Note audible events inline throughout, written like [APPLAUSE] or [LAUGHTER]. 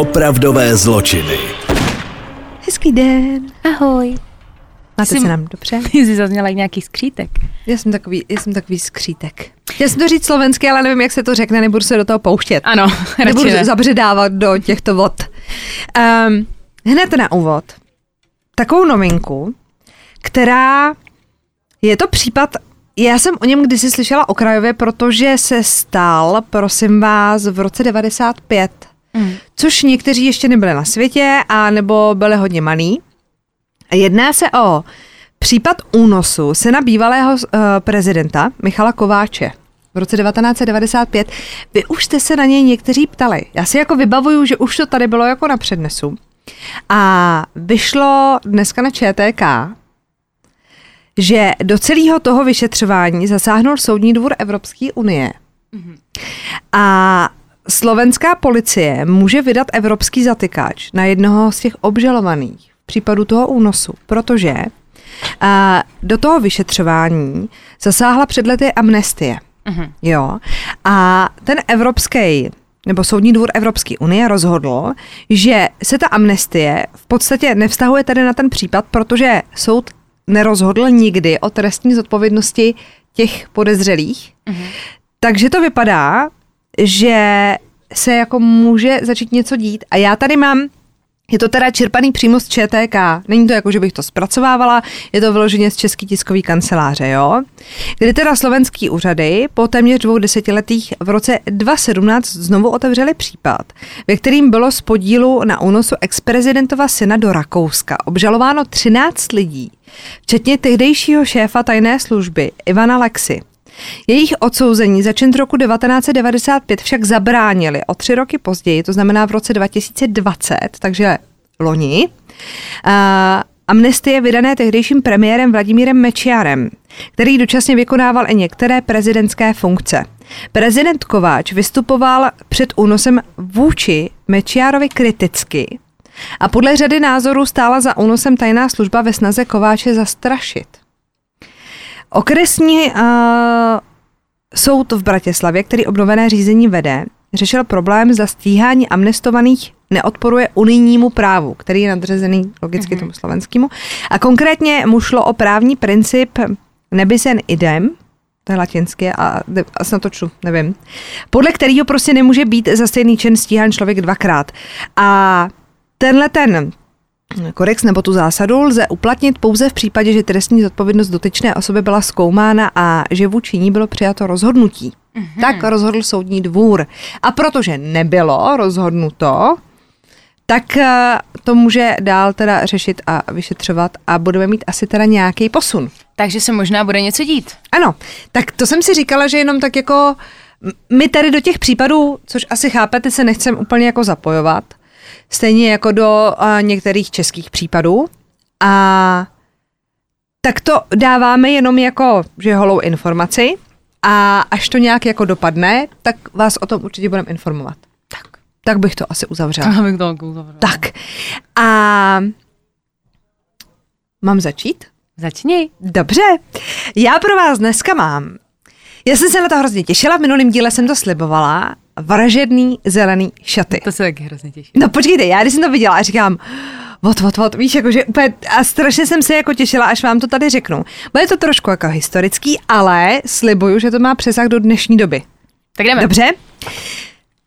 Opravdové zločiny. Hezký den. Ahoj. Máte Jsi- se nám dobře? Ty [LAUGHS] jsi zazněla i nějaký skřítek. Já jsem takový, já jsem takový skřítek. Já jsem to říct slovensky, ale nevím, jak se to řekne, nebudu se do toho pouštět. Ano, [LAUGHS] Nebudu ne. zabředávat do těchto vod. Um, hned na úvod. Takovou novinku, která je to případ, já jsem o něm kdysi slyšela okrajově, protože se stal, prosím vás, v roce 95. Mm. Což někteří ještě nebyli na světě, a nebo byli hodně malí. Jedná se o případ únosu syna bývalého uh, prezidenta Michala Kováče v roce 1995. Vy už jste se na něj někteří ptali. Já si jako vybavuju, že už to tady bylo jako na přednesu. A vyšlo dneska na ČTK, že do celého toho vyšetřování zasáhnul Soudní dvůr Evropské unie. A slovenská policie může vydat evropský zatykač na jednoho z těch obžalovaných v případu toho únosu, protože a, do toho vyšetřování zasáhla před lety amnestie. Mhm. Jo. A ten evropský nebo Soudní dvůr Evropské unie rozhodl, že se ta amnestie v podstatě nevztahuje tady na ten případ, protože soud nerozhodl nikdy o trestní zodpovědnosti těch podezřelých. Mhm. Takže to vypadá, že se jako může začít něco dít. A já tady mám, je to teda čerpaný přímo z ČTK. Není to jako, že bych to zpracovávala, je to vyloženě z Český tiskový kanceláře, jo? Kdy teda slovenský úřady po téměř dvou desetiletích v roce 2017 znovu otevřeli případ, ve kterým bylo z podílu na únosu ex-prezidentova syna do Rakouska obžalováno 13 lidí, včetně tehdejšího šéfa tajné služby Ivana Lexy. Jejich odsouzení za čin roku 1995 však zabránili o tři roky později, to znamená v roce 2020, takže loni, a amnestie vydané tehdejším premiérem Vladimírem Mečiarem, který dočasně vykonával i některé prezidentské funkce. Prezident Kováč vystupoval před únosem vůči Mečiarovi kriticky a podle řady názorů stála za únosem tajná služba ve snaze Kováče zastrašit. Okresní uh, soud v Bratislavě, který obnovené řízení vede, řešil problém, za stíhání amnestovaných neodporuje unijnímu právu, který je nadřazený logicky tomu slovenskému. A konkrétně mu šlo o právní princip nebisen idem, to je latinsky a, a snad to čtu, nevím, podle kterého prostě nemůže být za stejný čin stíhán člověk dvakrát. A tenhle ten Kodex nebo tu zásadu lze uplatnit pouze v případě, že trestní zodpovědnost dotyčné osoby byla zkoumána a že vůči ní bylo přijato rozhodnutí. Mm-hmm. Tak rozhodl soudní dvůr. A protože nebylo rozhodnuto, tak eh, to může dál teda řešit a vyšetřovat a budeme mít asi teda nějaký posun. Takže se možná bude něco dít. Ano, tak to jsem si říkala, že jenom tak jako my tady do těch případů, což asi chápete, se nechcem úplně jako zapojovat, stejně jako do a, některých českých případů. A tak to dáváme jenom jako, že holou informaci a až to nějak jako dopadne, tak vás o tom určitě budeme informovat. Tak. Tak bych to asi uzavřela. Abych to uzavřela. Tak. A mám začít? Začni. Dobře, já pro vás dneska mám. Já jsem se na to hrozně těšila, v minulém díle jsem to slibovala. Vražedný zelený šaty. To se taky hrozně těší. No počkejte, já když jsem to viděla a říkám, Vot, vot, vot, víš, jakože úplně, a strašně jsem se jako těšila, až vám to tady řeknu. Bude to trošku jako historický, ale slibuju, že to má přesah do dnešní doby. Tak jdeme. Dobře?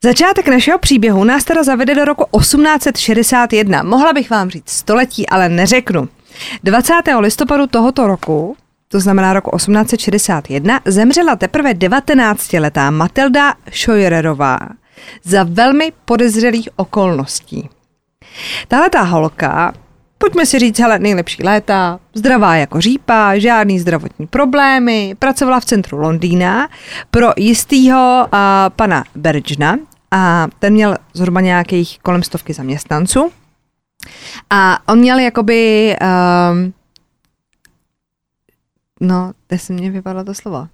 Začátek našeho příběhu nás teda zavede do roku 1861. Mohla bych vám říct století, ale neřeknu. 20. listopadu tohoto roku, to znamená roku 1861, zemřela teprve 19-letá Matilda Scheuererová za velmi podezřelých okolností. Tahle ta holka, pojďme si říct, hele, nejlepší léta, zdravá jako řípa, žádný zdravotní problémy, pracovala v centru Londýna pro jistýho uh, pana Bergena a ten měl zhruba nějakých kolem stovky zaměstnanců. A on měl jakoby, um, no, teď se mě vypadlo to slovo.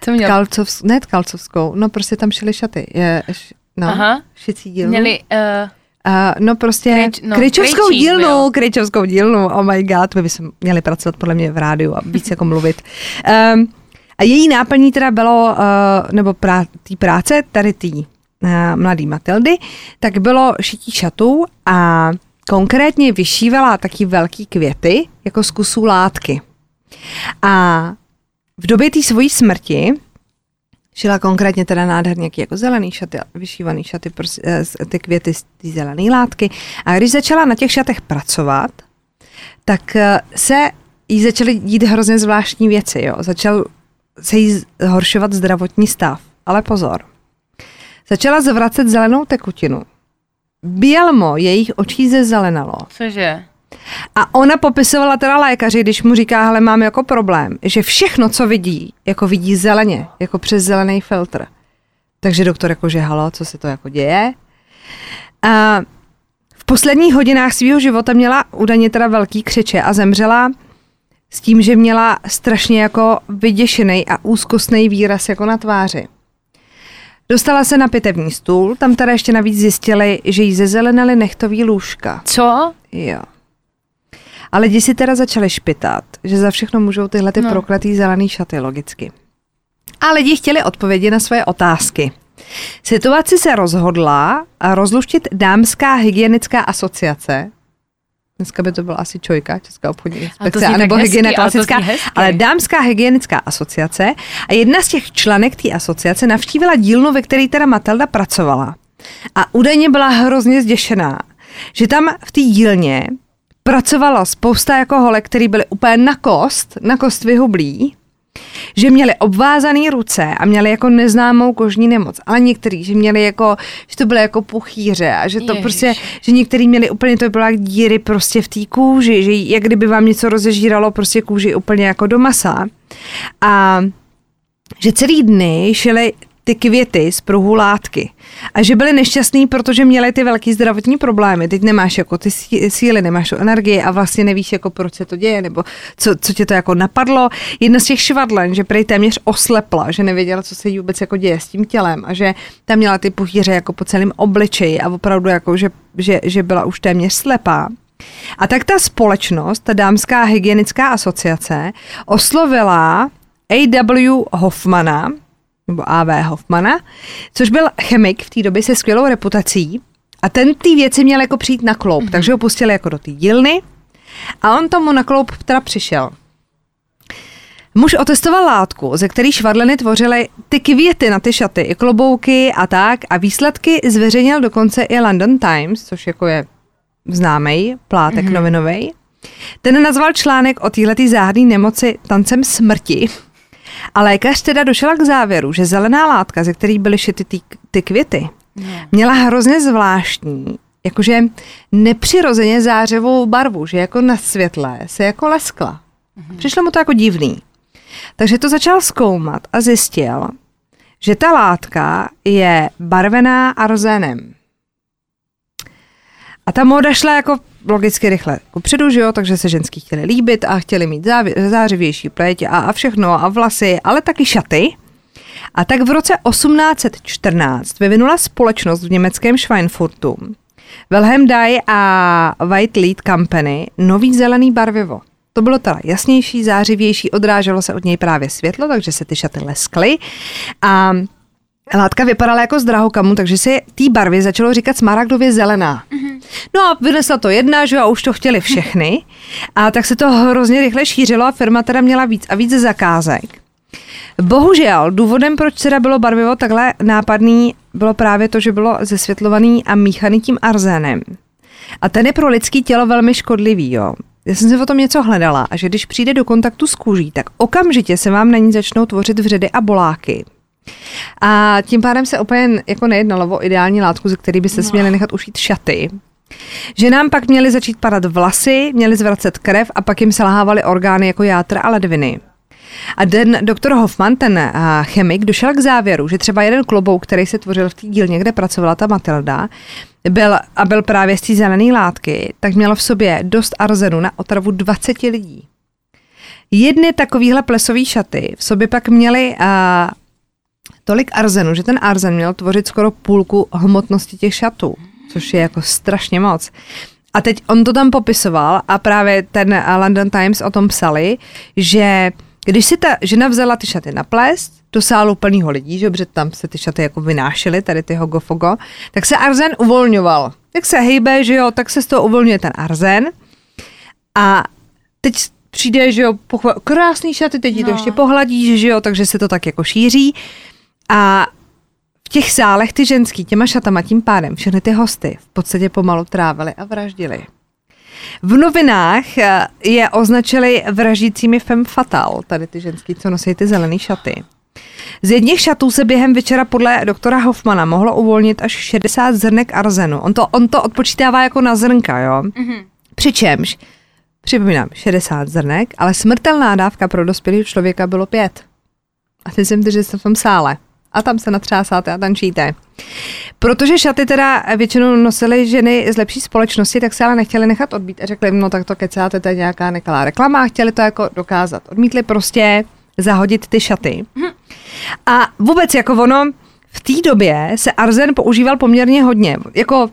Co měl? Tkalcovs, ne tkalcovskou, no prostě tam šily šaty. Je, š, no, Aha. šicí dílnu. Měli, uh, Uh, no prostě Kryč- no, kryčovskou kryčí dílnu, byl. kryčovskou dílnu, oh my god, my bychom měli pracovat podle mě v rádiu a víc jako mluvit. Um, a její náplní teda bylo, uh, nebo prá, tý práce, tady tý eh, mladý Matildy, tak bylo šití šatů a konkrétně vyšívala taky velký květy jako z kusů látky. A v době té svojí smrti šila konkrétně teda nádherně jako zelený šaty, vyšívaný šaty, prostě, eh, ty květy z té zelené látky. A když začala na těch šatech pracovat, tak eh, se jí začaly dít hrozně zvláštní věci. Jo. Začal se jí zhoršovat zdravotní stav. Ale pozor. Začala zvracet zelenou tekutinu. Bělmo jejich očí zezelenalo. Cože? A ona popisovala teda lékaři, když mu říká, hele, mám jako problém, že všechno, co vidí, jako vidí zeleně, jako přes zelený filtr. Takže doktor jako, že halo, co se to jako děje? A v posledních hodinách svého života měla údajně teda velký křeče a zemřela s tím, že měla strašně jako vyděšený a úzkostný výraz jako na tváři. Dostala se na pitevní stůl, tam teda ještě navíc zjistili, že jí zezelenaly nechtový lůžka. Co? Jo. A lidi si teda začali špitat, že za všechno můžou tyhle ty no. Prokletý zelený šaty, logicky. A lidi chtěli odpovědi na svoje otázky. Situaci se rozhodla rozluštit Dámská hygienická asociace. Dneska by to byla asi čojka, Česká obchodní inspekce, nebo hezky, hygiena ale to klasická, hezky. ale Dámská hygienická asociace. A jedna z těch členek té asociace navštívila dílnu, ve které teda Matilda pracovala. A údajně byla hrozně zděšená, že tam v té dílně pracovala spousta jako holek, který byly úplně na kost, na kost vyhublí, že měli obvázané ruce a měli jako neznámou kožní nemoc, ale některý, že měli jako, že to byly jako puchýře a že to Ježiš. prostě, že některý měli úplně, to byla jak díry prostě v té kůži, že jak kdyby vám něco rozežíralo prostě kůži úplně jako do masa. A že celý dny šili ty květy z pruhu látky. A že byli nešťastní, protože měli ty velký zdravotní problémy. Teď nemáš jako ty sí- síly, nemáš energii a vlastně nevíš, jako proč se to děje, nebo co, co tě to jako napadlo. Jedna z těch švadlen, že prej téměř oslepla, že nevěděla, co se jí vůbec jako děje s tím tělem a že tam měla ty puchýře jako po celém obličeji a opravdu jako, že, že, že byla už téměř slepá. A tak ta společnost, ta Dámská hygienická asociace, oslovila A.W. Hoffmana, nebo A.V. Hoffmana, což byl chemik v té době se skvělou reputací a ten ty věci měl jako přijít na kloup, mm-hmm. takže ho pustili jako do té dílny a on tomu na kloup teda přišel. Muž otestoval látku, ze který švadleny tvořily ty květy na ty šaty, i klobouky a tak a výsledky zveřejnil dokonce i London Times, což jako je známý plátek mm-hmm. novinový. Ten nazval článek o této záhadné nemoci tancem smrti. A lékař teda došel k závěru, že zelená látka, ze který byly šity ty, ty květy, měla hrozně zvláštní, jakože nepřirozeně zářivou barvu, že jako na světle se jako leskla. Přišlo mu to jako divný. Takže to začal zkoumat a zjistil, že ta látka je barvená arzenem. A ta móda šla jako logicky rychle kupředu, že jo, takže se ženský chtěli líbit a chtěli mít zářivější pleť a, a všechno a vlasy, ale taky šaty. A tak v roce 1814 vyvinula společnost v německém Schweinfurtu Wilhelm Dye a White Lead Company nový zelený barvivo. To bylo teda jasnější, zářivější, odráželo se od něj právě světlo, takže se ty šaty leskly. A látka vypadala jako z drahokamu, takže se té barvy začalo říkat smaragdově zelená. No a vynesla to jedna, že a už to chtěli všechny. A tak se to hrozně rychle šířilo a firma teda měla víc a víc zakázek. Bohužel, důvodem, proč teda bylo barvivo takhle nápadný, bylo právě to, že bylo zesvětlovaný a míchaný tím arzénem. A ten je pro lidský tělo velmi škodlivý, jo. Já jsem si o tom něco hledala a že když přijde do kontaktu s kůží, tak okamžitě se vám na ní začnou tvořit vředy a boláky. A tím pádem se úplně jako nejednalo o ideální látku, ze který by se směli nechat ušít šaty. Že nám pak měly začít padat vlasy, měly zvracet krev a pak jim selhávaly orgány jako játra a ledviny. A ten doktor Hoffman, ten uh, chemik, došel k závěru, že třeba jeden klobouk, který se tvořil v té dílně, kde pracovala ta Matilda, byl, a byl právě z té zelené látky, tak mělo v sobě dost arzenu na otravu 20 lidí. Jedny takovýhle plesové šaty v sobě pak měly uh, tolik arzenu, že ten arzen měl tvořit skoro půlku hmotnosti těch šatů, což je jako strašně moc. A teď on to tam popisoval a právě ten eh, London Times o tom psali, že když si ta žena vzala ty šaty na plést, do sálu plného lidí, že protože tam se ty šaty jako vynášely, tady ty hogofogo, tak se arzen uvolňoval. Jak se hejbe, že jo, tak se z toho uvolňuje ten arzen. A teď přijde, že jo, pochva- krásný šaty, teď no. to ještě pohladíš, že jo, takže se to tak jako šíří. A těch sálech ty ženský těma šatama tím pádem všechny ty hosty v podstatě pomalu trávili a vraždili. V novinách eh, je označili vraždícími femme fatal, tady ty ženský, co nosí ty zelené šaty. Z jedních šatů se během večera podle doktora Hoffmana mohlo uvolnit až 60 zrnek arzenu. On to, on to odpočítává jako na zrnka, jo? Mm-hmm. Přičemž, připomínám, 60 zrnek, ale smrtelná dávka pro dospělého člověka bylo pět. A ty jsem že jste v tom sále. A tam se natřásáte a tančíte. Protože šaty teda většinou nosily ženy z lepší společnosti, tak se ale nechtěli nechat odbít a řekli, no tak to kecáte, to je nějaká nekalá reklama a chtěli to jako dokázat. Odmítli prostě zahodit ty šaty. A vůbec jako ono, v té době se arzen používal poměrně hodně. Jako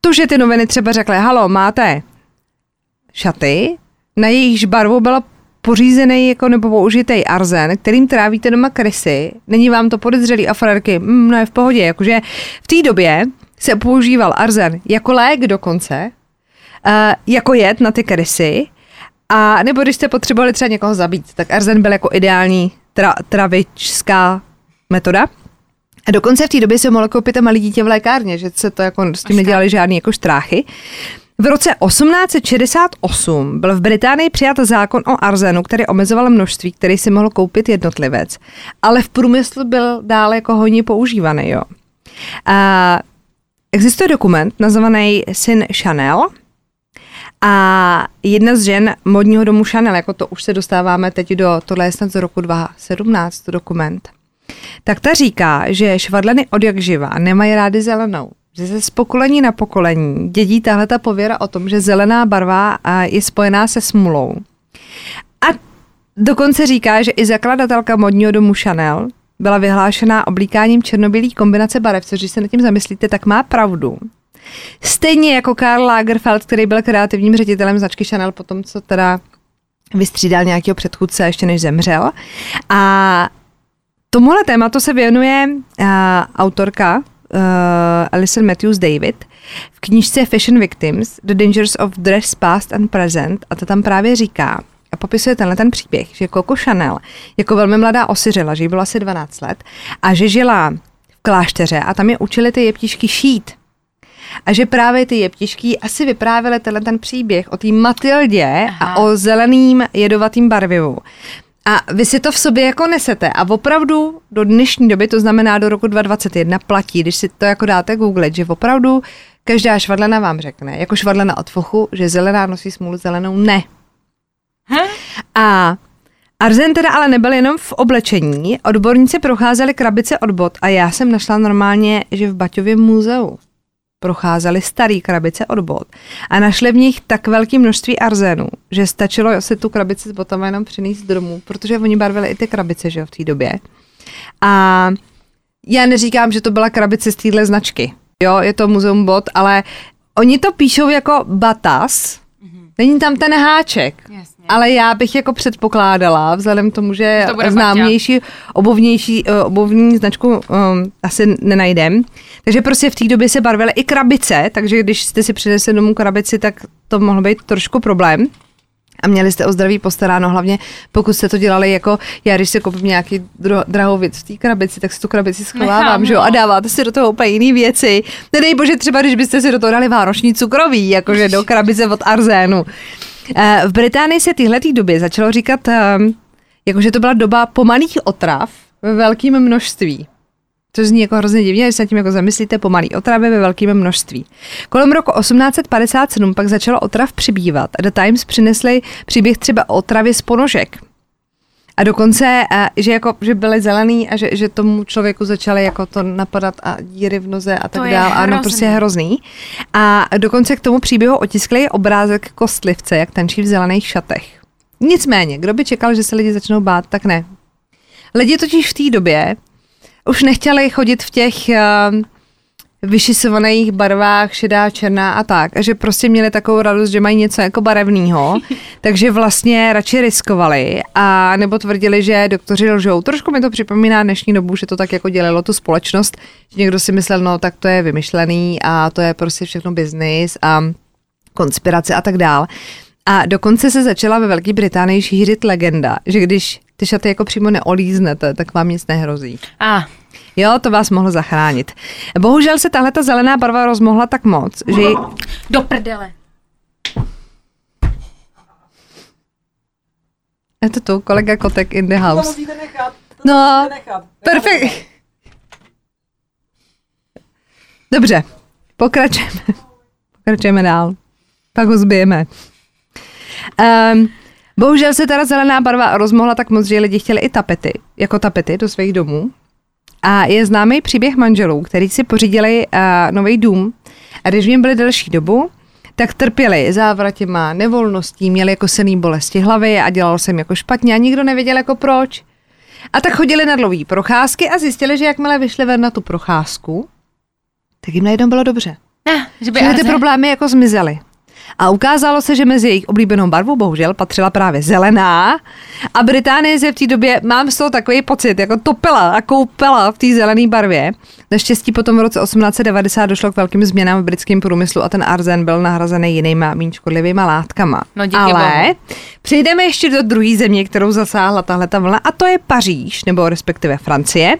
to, že ty noviny třeba řekly, halo, máte šaty, na jejichž barvu byla pořízený jako nebo použitý arzen, kterým trávíte doma krysy, není vám to podezřelý a frérky, mm, no je v pohodě, jakože v té době se používal arzen jako lék dokonce, uh, jako jed na ty krysy, a nebo když jste potřebovali třeba někoho zabít, tak arzen byl jako ideální tra, travičská metoda. A dokonce v té době se mohlo koupit a malé dítě v lékárně, že se to jako s tím nedělali žádný jako štráchy. V roce 1868 byl v Británii přijat zákon o arzenu, který omezoval množství, který si mohl koupit jednotlivec, ale v průmyslu byl dále jako hojně používaný. Jo. A existuje dokument nazvaný Syn Chanel, a jedna z žen modního domu Chanel, jako to už se dostáváme teď do, tohle je snad z roku 2017, to dokument, tak ta říká, že švadleny od jak živa nemají rády zelenou. Že se z pokolení na pokolení dědí tahle ta pověra o tom, že zelená barva je spojená se smulou. A dokonce říká, že i zakladatelka modního domu Chanel byla vyhlášená oblíkáním černobílý kombinace barev, což když se nad tím zamyslíte, tak má pravdu. Stejně jako Karl Lagerfeld, který byl kreativním ředitelem značky Chanel, potom co teda vystřídal nějakého předchůdce ještě než zemřel. A tomuhle tématu se věnuje uh, autorka uh, Alison Matthews David v knížce Fashion Victims, The Dangers of Dress Past and Present a to tam právě říká, a popisuje tenhle ten příběh, že Coco Chanel jako velmi mladá osiřela, že jí bylo asi 12 let a že žila v klášteře a tam je učili ty jeptišky šít. A že právě ty jeptišky asi vyprávěly tenhle ten příběh o té Matildě Aha. a o zeleným jedovatým barvivu. A vy si to v sobě jako nesete a opravdu do dnešní doby, to znamená do roku 2021, platí, když si to jako dáte googlet, že opravdu každá švadlena vám řekne, jako švadlena od fochu, že zelená nosí smůlu, zelenou ne. Hm? A Arzen teda ale nebyl jenom v oblečení, odborníci procházeli krabice od bot a já jsem našla normálně, že v Baťově muzeu procházeli starý krabice od bot a našli v nich tak velké množství arzénu, že stačilo si tu krabici s botama jenom přinést domů, protože oni barvili i ty krabice, že jo, v té době. A já neříkám, že to byla krabice z téhle značky. Jo, je to muzeum bot, ale oni to píšou jako batas, není tam ten háček. Jasně. Ale já bych jako předpokládala, vzhledem k tomu, že To známější obovnější, eh, obovní značku um, asi nenajdem. Takže prostě v té době se barvily i krabice, takže když jste si přinesli domů krabici, tak to mohl být trošku problém. A měli jste o zdraví postaráno, hlavně pokud jste to dělali jako já, když si koupím nějaký dro- drahou věc v té krabici, tak si tu krabici schovávám, Nechám, že jo, no. a dáváte si do toho úplně jiné věci. Nedej bože, třeba když byste si do toho dali vánoční cukroví, jakože do krabice od Arzénu. Eh, V Británii se tyhle době začalo říkat, ehm, jakože to byla doba pomalých otrav ve velkém množství. To zní jako hrozně divně, když se tím jako zamyslíte, pomalý otravy ve velkém množství. Kolem roku 1857 pak začalo otrav přibývat a The Times přinesli příběh třeba o otravě z ponožek. A dokonce, eh, že, jako, že byly zelený a že, že tomu člověku začaly jako to napadat a díry v noze a tak je dále. Ano, prostě hrozný. A dokonce k tomu příběhu otiskli obrázek kostlivce, jak tančí v zelených šatech. Nicméně, kdo by čekal, že se lidi začnou bát, tak ne. Lidi totiž v té době už nechtěli chodit v těch uh, vyšisovaných barvách, šedá, černá a tak. A že prostě měli takovou radost, že mají něco jako barevného, [LAUGHS] takže vlastně radši riskovali a nebo tvrdili, že doktoři lžou. Trošku mi to připomíná dnešní dobu, že to tak jako dělalo tu společnost, že někdo si myslel, no tak to je vymyšlený a to je prostě všechno biznis a konspirace a tak dál. A dokonce se začala ve Velké Británii šířit legenda, že když ty šaty jako přímo neolíznete, tak vám nic nehrozí. A, Jo, to vás mohlo zachránit. Bohužel se tahle ta zelená barva rozmohla tak moc, že do prdele. je to tu, kolega Kotek in the To house. musíte nechat. To No, nechat. Perfekt. Dobře, pokračujeme. [LAUGHS] Pokračujeme dál. Pak ho zbijeme. Um, bohužel se teda zelená barva rozmohla tak moc, že lidi chtěli i tapety, jako tapety do svých domů. A je známý příběh manželů, který si pořídili uh, nový dům a když v něm byli delší dobu, tak trpěli závratěma, nevolností, měli jako silný bolesti hlavy a dělalo se jim jako špatně a nikdo nevěděl jako proč. A tak chodili na dlouhý procházky a zjistili, že jakmile vyšli ven na tu procházku, tak jim najednou bylo dobře. Ne, že by Že ty problémy jako zmizely. A ukázalo se, že mezi jejich oblíbenou barvou bohužel patřila právě zelená a Británie se v té době, mám z toho takový pocit, jako topila a koupela v té zelené barvě. Naštěstí potom v roce 1890 došlo k velkým změnám v britském průmyslu a ten arzen byl nahrazený jinýma méně škodlivýma látkama. No díky Ale bohu. přejdeme ještě do druhé země, kterou zasáhla tahle ta vlna a to je Paříž, nebo respektive Francie.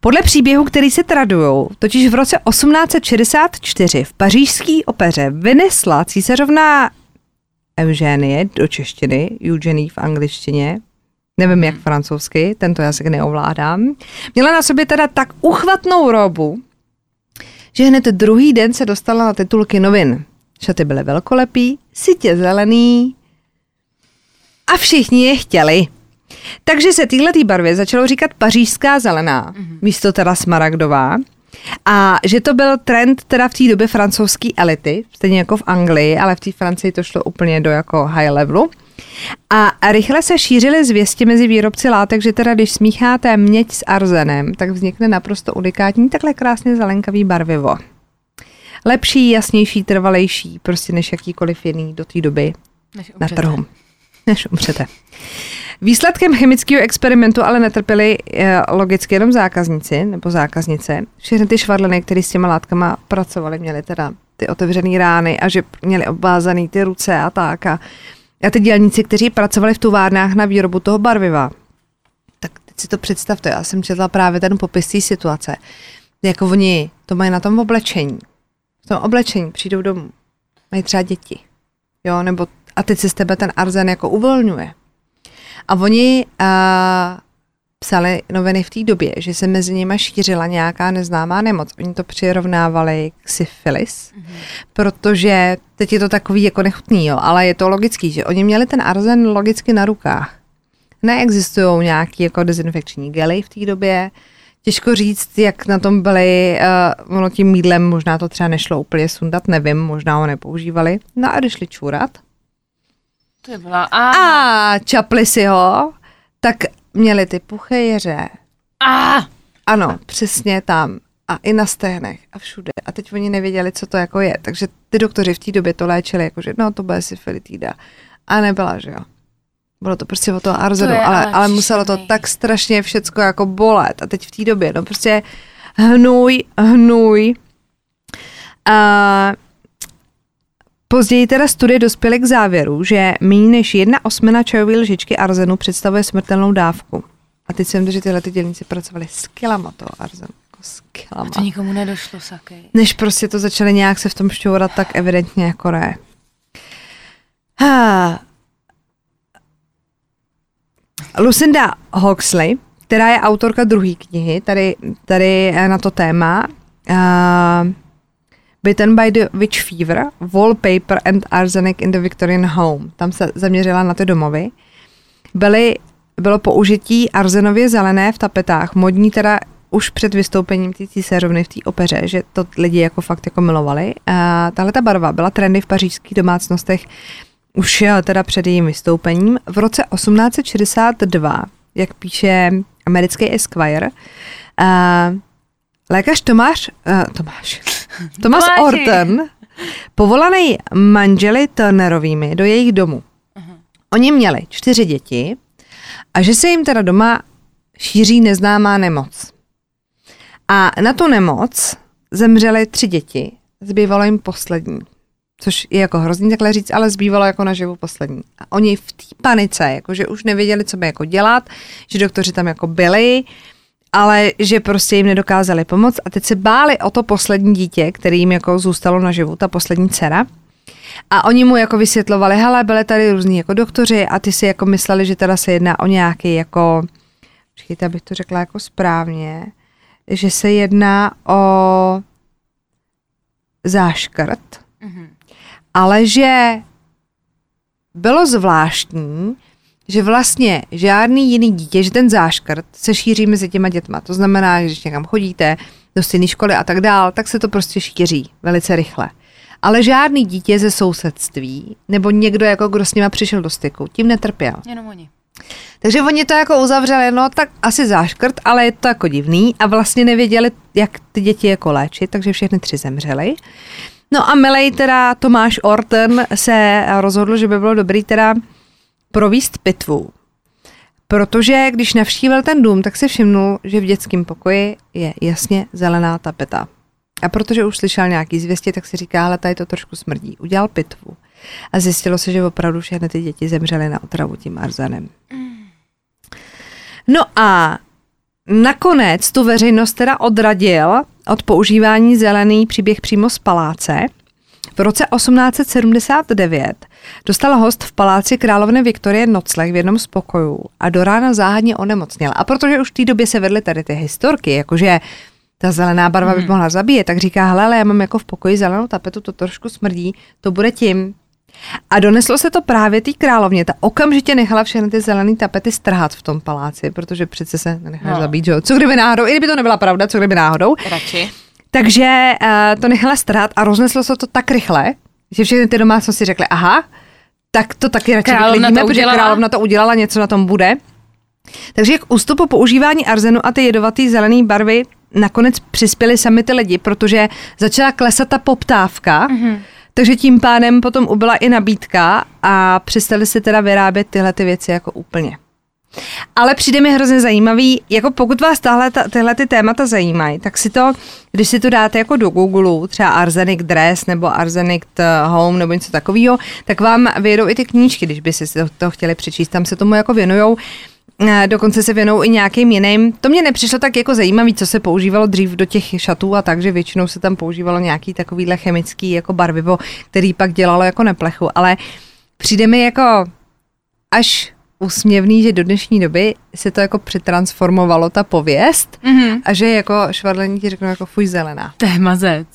Podle příběhu, který se tradují, totiž v roce 1864 v pařížské opeře vynesla císařovna Eugenie do češtiny, Eugenie v angličtině, nevím jak francouzsky, tento jazyk neovládám, měla na sobě teda tak uchvatnou robu, že hned druhý den se dostala na titulky novin. Šaty byly velkolepý, sitě zelený a všichni je chtěli. Takže se téhle barvě začalo říkat pařížská zelená, mm-hmm. místo teda smaragdová. A že to byl trend teda v té době francouzské elity, stejně jako v Anglii, ale v té Francii to šlo úplně do jako high levelu. A rychle se šířily zvěsti mezi výrobci látek, že teda když smícháte měď s arzenem, tak vznikne naprosto unikátní takhle krásně zelenkavý barvivo. Lepší, jasnější, trvalejší, prostě než jakýkoliv jiný do té doby Než na trhu. Než umřete. Výsledkem chemického experimentu ale netrpěli eh, logicky jenom zákazníci nebo zákaznice. Všechny ty švadleny, které s těma látkama pracovali, měly teda ty otevřené rány a že měli obvázané ty ruce a tak. A, a ty dělníci, kteří pracovali v továrnách na výrobu toho barviva, tak teď si to představte, já jsem četla právě ten popis té situace. Jako oni to mají na tom oblečení. V tom oblečení přijdou domů. Mají třeba děti. Jo, nebo a teď se z tebe ten arzen jako uvolňuje. A oni uh, psali noviny v té době, že se mezi nimi šířila nějaká neznámá nemoc. Oni to přirovnávali k syfilis, mm-hmm. protože teď je to takový jako nechutný, jo, ale je to logický, že oni měli ten arzen logicky na rukách. Neexistují nějaký jako dezinfekční gely v té době, Těžko říct, jak na tom byli, uh, ono tím mídlem možná to třeba nešlo úplně sundat, nevím, možná ho nepoužívali. No a když šli čůrat, To je byla. A, a čapli si ho, tak měli ty puchéře. a, Ano, přesně tam. A i na sténech a všude. A teď oni nevěděli, co to jako je. Takže ty doktoři v té době to léčili, jako že no, to bude syfilitída. A nebyla, že jo. Bylo to prostě o toho arzenu, je ale, ale ale muselo to tak strašně všecko jako bolet. A teď v té době, no prostě hnůj, hnůj. A Později teda studie dospěly k závěru, že méně než jedna osmina čajové lžičky arzenu představuje smrtelnou dávku. A teď jsem že tyhle ty dělníci pracovali s kilama toho arzenu. Jako s kilama. to nikomu nedošlo, sakej. Než prostě to začali nějak se v tom šťourat, tak evidentně jako ne. Ha. Lucinda Huxley, která je autorka druhé knihy, tady, tady na to téma, uh, Bitten by the Witch Fever, Wallpaper and Arsenic in the Victorian Home. Tam se zaměřila na ty domovy. Byly, bylo použití arzenově zelené v tapetách, modní teda už před vystoupením té císařovny v té opeře, že to lidi jako fakt jako milovali. A tahle ta barva byla trendy v pařížských domácnostech už eh, teda před jejím vystoupením. V roce 1862, jak píše americký Esquire, a Lékař Tomáš, uh, Tomáš, Tomáš Tomáši. Orton, povolaný manželi Turnerovými do jejich domu. Oni měli čtyři děti a že se jim teda doma šíří neznámá nemoc. A na tu nemoc zemřely tři děti, zbývalo jim poslední. Což je jako hrozný takhle říct, ale zbývalo jako naživu poslední. A oni v té panice, jako že už nevěděli, co by jako dělat, že doktoři tam jako byli, ale že prostě jim nedokázali pomoct a teď se báli o to poslední dítě, který jim jako zůstalo naživu, ta poslední dcera. A oni mu jako vysvětlovali, hele, byli tady různí jako doktoři a ty si jako mysleli, že teda se jedná o nějaký jako, počkejte, abych to řekla jako správně, že se jedná o záškrt, ale že bylo zvláštní, že vlastně žádný jiný dítě, že ten záškrt se šíří mezi těma dětma. To znamená, že když někam chodíte do stejné školy a tak dál, tak se to prostě šíří velice rychle. Ale žádný dítě ze sousedství nebo někdo, jako kdo s nima přišel do styku, tím netrpěl. Jenom oni. Takže oni to jako uzavřeli, no tak asi záškrt, ale je to jako divný a vlastně nevěděli, jak ty děti jako léčit, takže všechny tři zemřely. No a milej teda Tomáš Orton se rozhodl, že by bylo dobrý teda províst pitvu. Protože když navštívil ten dům, tak si všimnul, že v dětském pokoji je jasně zelená tapeta. A protože už slyšel nějaký zvěstě, tak si říká, ale tady to trošku smrdí. Udělal pitvu. A zjistilo se, že opravdu všechny ty děti zemřely na otravu tím arzenem. No a nakonec tu veřejnost teda odradil od používání zelený příběh přímo z paláce. V roce 1879 dostal host v paláci královny Viktorie nocleh v jednom z pokojů a do rána záhadně onemocněl. A protože už v té době se vedly tady ty historky, jakože ta zelená barva by mohla zabíjet, tak říká, hele, ale já mám jako v pokoji zelenou tapetu, to trošku smrdí, to bude tím. A doneslo se to právě té královně. Ta okamžitě nechala všechny ty zelené tapety strhat v tom paláci, protože přece se nenecháš no. Zabít, že jo? Co kdyby náhodou, i kdyby to nebyla pravda, co kdyby náhodou. Radši. Takže uh, to nechala strhat a rozneslo se to tak rychle, že všechny ty domácnosti řekly, aha, tak to taky radši vyklidíme, to protože královna to udělala, něco na tom bude. Takže k ústupu používání arzenu a ty jedovatý zelený barvy nakonec přispěli sami ty lidi, protože začala klesat ta poptávka, mm-hmm. takže tím pádem potom ubyla i nabídka a přestali si teda vyrábět tyhle ty věci jako úplně. Ale přijde mi hrozně zajímavý, jako pokud vás tahle, ta, tyhle ty témata zajímají, tak si to, když si to dáte jako do Google, třeba Arsenic Dress nebo Arsenic Home nebo něco takového, tak vám vyjedou i ty knížky, když by si to, to chtěli přečíst, tam se tomu jako věnujou. Eh, Dokonce se věnou i nějakým jiným. To mě nepřišlo tak jako zajímavý, co se používalo dřív do těch šatů a tak, že většinou se tam používalo nějaký takovýhle chemický jako barvivo, který pak dělalo jako neplechu, ale přijde mi jako až úsměvný, že do dnešní doby se to jako přetransformovalo ta pověst Mhm. a že jako švadlení ti řeknou jako fuj zelená. To je mazec.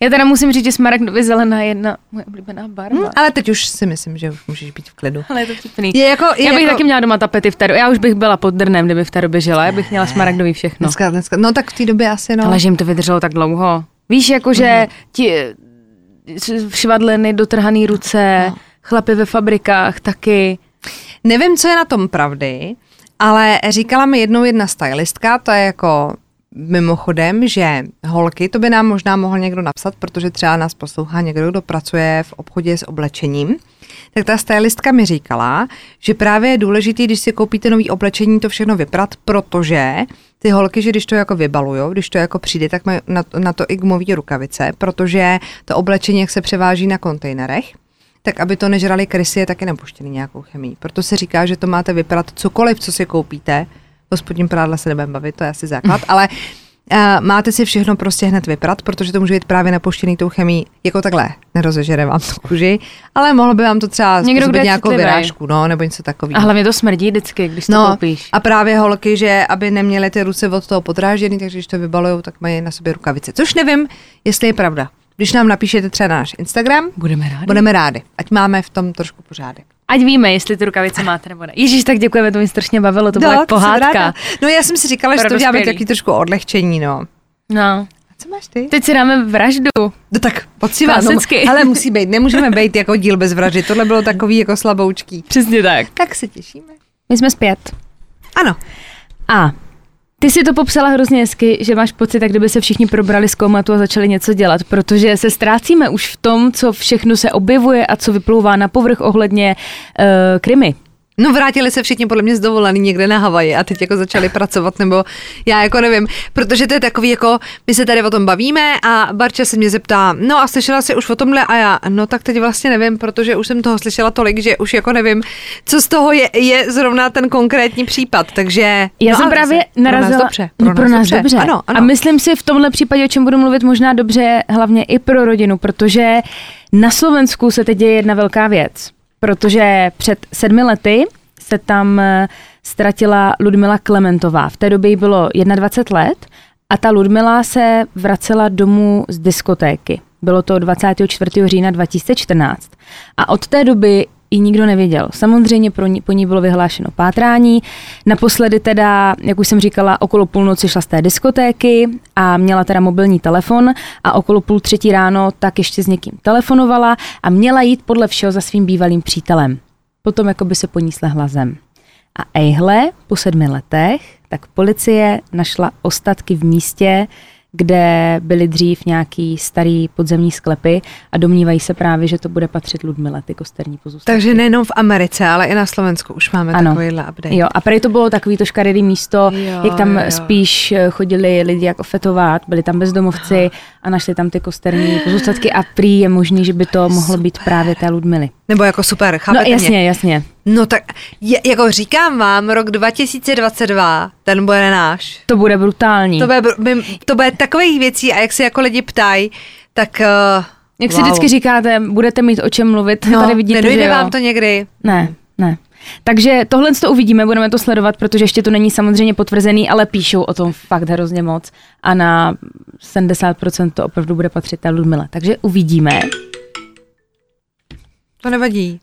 Já teda musím říct, že smaragdově zelená je jedna moje oblíbená barva. Hm, ale teď už si myslím, že už můžeš být v klidu. Ale je to vtipný. Je jako, je Já bych jako, taky měla doma tapety v té době. Já už bych byla pod drnem, kdyby v té době žila. Já bych měla smaragdový všechno. Dneska, dneska, no tak v té době asi no. Ale že jim to vydrželo tak dlouho. Víš, jakože ti eh, švadleny, dotrhaný ruce, chlapy ve fabrikách taky. Nevím, co je na tom pravdy, ale říkala mi jednou jedna stylistka, to je jako mimochodem, že holky, to by nám možná mohl někdo napsat, protože třeba nás poslouchá někdo, kdo pracuje v obchodě s oblečením, tak ta stylistka mi říkala, že právě je důležité, když si koupíte nový oblečení, to všechno vyprat, protože ty holky, že když to jako vybalujou, když to jako přijde, tak mají na, na to i gumový rukavice, protože to oblečení, jak se převáží na kontejnerech, tak aby to nežrali krysy, je taky napuštěný nějakou chemii. Proto se říká, že to máte vypadat cokoliv, co si koupíte. O spodním prádle se nebudeme bavit, to je asi základ, [LAUGHS] ale uh, máte si všechno prostě hned vyprat, protože to může být právě napuštěný tou chemií jako takhle. Nerozežere vám to kůži, ale mohlo by vám to třeba Někdo, způsobit nějakou citlivý. vyrážku, no, nebo něco takového. A hlavně to smrdí vždycky, když to No, koupíš. a právě holky, že aby neměly ty ruce od toho podrážděný, takže když to vybalujou, tak mají na sobě rukavice. Což nevím, jestli je pravda. Když nám napíšete třeba na náš Instagram, Budeme rádi. budeme rádi. Ať máme v tom trošku pořádek. Ať víme, jestli ty rukavice máte nebo ne. Ježíš, tak děkujeme, to mi strašně bavilo, to byla pohádka. No já jsem si říkala, že to děláme dospělý. taky trošku odlehčení, no. No. A co máš ty? Teď si dáme vraždu. No tak poctivá, no, ale musí být, nemůžeme být jako díl bez vraždy, tohle bylo takový jako slaboučký. Přesně tak. Tak se těšíme. My jsme zpět. Ano, A Ty si to popsala hrozně hezky, že máš pocit, jak kdyby se všichni probrali z komatu a začali něco dělat, protože se ztrácíme už v tom, co všechno se objevuje a co vyplouvá na povrch ohledně uh, krimi. No vrátili se všichni podle mě z dovolený někde na Havaji a teď jako začali pracovat, nebo já jako nevím, protože to je takový jako, my se tady o tom bavíme a Barča se mě zeptá, no a slyšela jsi už o tomhle a já, no tak teď vlastně nevím, protože už jsem toho slyšela tolik, že už jako nevím, co z toho je, je zrovna ten konkrétní případ, takže... Já no, jsem právě pro narazila... Nás dobře, pro, no, pro nás dobře. dobře. Ano, ano. A myslím si v tomhle případě, o čem budu mluvit možná dobře, hlavně i pro rodinu, protože na Slovensku se teď děje jedna velká věc, protože před sedmi lety se tam eh, ztratila Ludmila Klementová. V té době jí bylo 21 let a ta Ludmila se vracela domů z diskotéky. Bylo to 24. října 2014. A od té doby ji nikdo nevěděl. Samozřejmě pro ní, po ní bylo vyhlášeno pátrání. Naposledy teda, jak už jsem říkala, okolo půlnoci šla z té diskotéky a měla teda mobilní telefon a okolo půl třetí ráno tak ještě s někým telefonovala a měla jít podle všeho za svým bývalým přítelem potom jako by se po ní slehla zem. A ejhle, po sedmi letech, tak policie našla ostatky v místě, kde byly dřív nějaký starý podzemní sklepy a domnívají se právě, že to bude patřit Ludmile, ty kosterní pozůstatky. Takže nejenom v Americe, ale i na Slovensku už máme ano. takovýhle update. Jo, a prý to bylo takový to škaredý místo, jo, jak tam jo. spíš eh, chodili lidi jako fetovat, byli tam bezdomovci a našli tam ty kosterní pozůstatky a prý je možný, že by to mohlo být právě té Ludmily. Nebo jako super, chápete No jasně, mě? jasně. No tak, je, jako říkám vám, rok 2022, ten bude náš. To bude brutální. To bude, to bude takových věcí a jak se jako lidi ptají, tak... Uh, jak wow. si vždycky říkáte, budete mít o čem mluvit, no, tady vidíte, nedojde že vám to někdy? Ne, ne. Takže tohle to uvidíme, budeme to sledovat, protože ještě to není samozřejmě potvrzený, ale píšou o tom fakt hrozně moc a na 70% to opravdu bude patřit té Ludmile. Takže uvidíme. To nevadí.